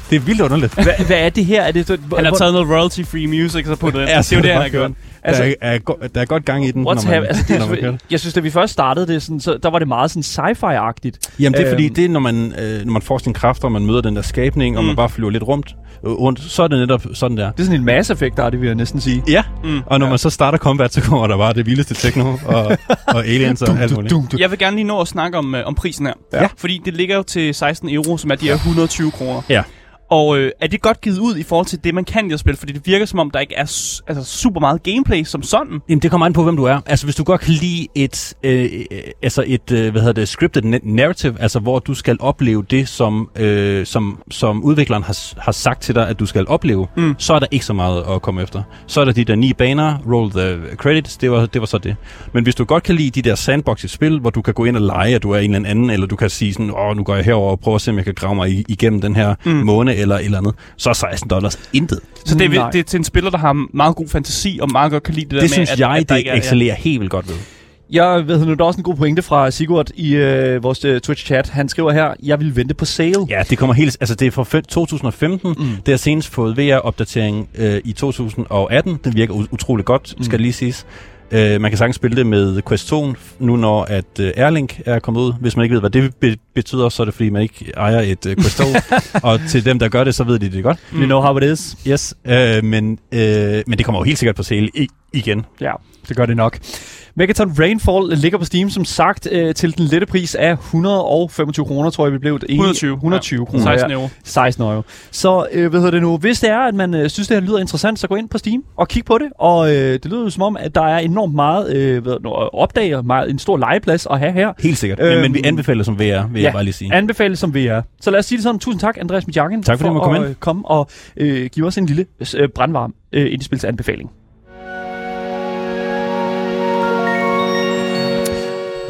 det er vildt underligt. Hvad, hvad er det her? Er det, Han har taget noget royalty-free music så puttet ind. Ja, det er jo det, han har så- gjort. Altså, der, er, er, der er godt gang i den, What's når man, have, altså, det når man kører er, jeg synes, da vi først startede det, sådan, så, der var det meget sådan sci-fi-agtigt. Jamen det er fordi, Øhm. det er, når man, øh, når man får sine kræfter, og man møder den der skabning, og Mm. man bare flyver lidt rundt, øh, rundt, så er det netop sådan der. Det er sådan en masse effekt, der er det, vil jeg næsten sige. Ja, Mm. og når man så starter combat, så kommer der bare det vildeste techno, og, og aliens og alt muligt. Jeg vil gerne lige nå at snakke om, øh, om prisen her. Ja. Fordi det ligger jo til 16 euro, som er de her 120 kroner. Ja. Og øh, er det godt givet ud i forhold til det, man kan i at spille? Fordi det virker som om, der ikke er altså, super meget gameplay som sådan. Jamen, det kommer an på, hvem du er. Altså, hvis du godt kan lide et, øh, øh, altså et øh, hvad hedder det, scripted na- narrative, altså hvor du skal opleve det, som, øh, som, som udvikleren har, har sagt til dig, at du skal opleve, Mm. så er der ikke så meget at komme efter. Så er der de der ni baner, roll the credits, det var, det var så det. Men hvis du godt kan lide de der sandbox i spil, hvor du kan gå ind og lege, at du er en eller anden, eller du kan sige sådan, åh, nu går jeg herover og prøver at se, om jeg kan grave mig igennem den her mm. måne, eller et eller andet, så er 16 dollars intet. Så det er, det er til en spiller, der har meget god fantasi, og meget godt kan lide det der Det med, synes at, jeg, at der det ikke er, ja. excellerer helt vildt godt ved. Jeg ved nu, der er også en god pointe fra Sigurd i øh, vores øh, Twitch-chat. Han skriver her, jeg vil vente på sale. Ja, det kommer helt... Altså, det er fra fe- 2015. Mm. Det har senest fået VR-opdatering øh, i 2018. Den virker utrolig godt, Mm. skal lige siges. Øh, man kan sagtens spille det med Quest 2, nu når at øh, Airlink er kommet ud. Hvis man ikke ved, hvad det be- betyder, så er det fordi, man ikke ejer et øh, Quest 2. og til dem, der gør det, så ved de det godt. You know how it is. Yes, øh, men, øh, men det kommer jo helt sikkert på sale i- igen. Ja, det gør det nok. Megaton Rainfall ligger på Steam, som sagt, øh, til den lette pris af 125 kroner, tror jeg, vi blev enige. 120. 120 Ja. kroner. 16 ja. euro. 16 euro. Så øh, hvad hedder det nu? Hvis det er, at man øh, synes, det her lyder interessant, så gå ind på Steam og kig på det. Og øh, det lyder jo som om, at der er enormt meget øh, nu, at opdage meget, en stor legeplads at have her. Helt sikkert. Øhm, men, men vi anbefaler som VR, vil ja, jeg bare lige sige. Anbefales som VR. Så lad os sige det sådan. Tusind tak, Andreas Midjakken, Tak, fordi måtte komme at ind. øh, komme og øh, give os en lille øh, brandvarm øh, indspilsanbefaling.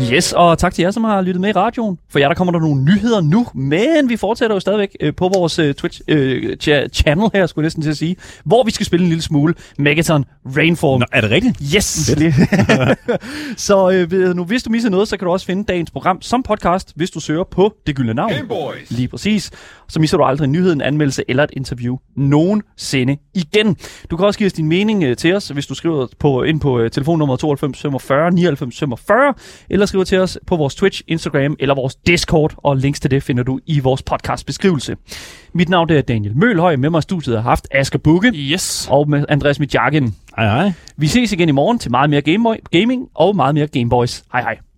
Yes, og tak til jer, som har lyttet med i radioen. For jer, der kommer der nogle nyheder nu, men vi fortsætter jo stadigvæk øh, på vores øh, Twitch-channel her, skulle jeg næsten til at sige, hvor vi skal spille en lille smule Megaton Rainfall. Nå, er det rigtigt? Yes! så øh, nu, hvis du misser noget, så kan du også finde dagens program som podcast, hvis du søger på Det Gyldne Navn. Gameboys. Lige præcis. Så misser du aldrig en nyhed, en anmeldelse eller et interview nogensinde igen. Du kan også give os din mening øh, til os, hvis du skriver på, ind på øh, telefonnummer 92 45 99 45, eller skriver til os på vores Twitch, Instagram eller vores Discord, og links til det finder du i vores podcast beskrivelse. Mit navn er Daniel Mølhøj, med mig i studiet har haft Asger Bukke Yes. og med Andreas Midjakken. Hej hej. Vi ses igen i morgen til meget mere Game Boy, gaming og meget mere Gameboys. Hej hej.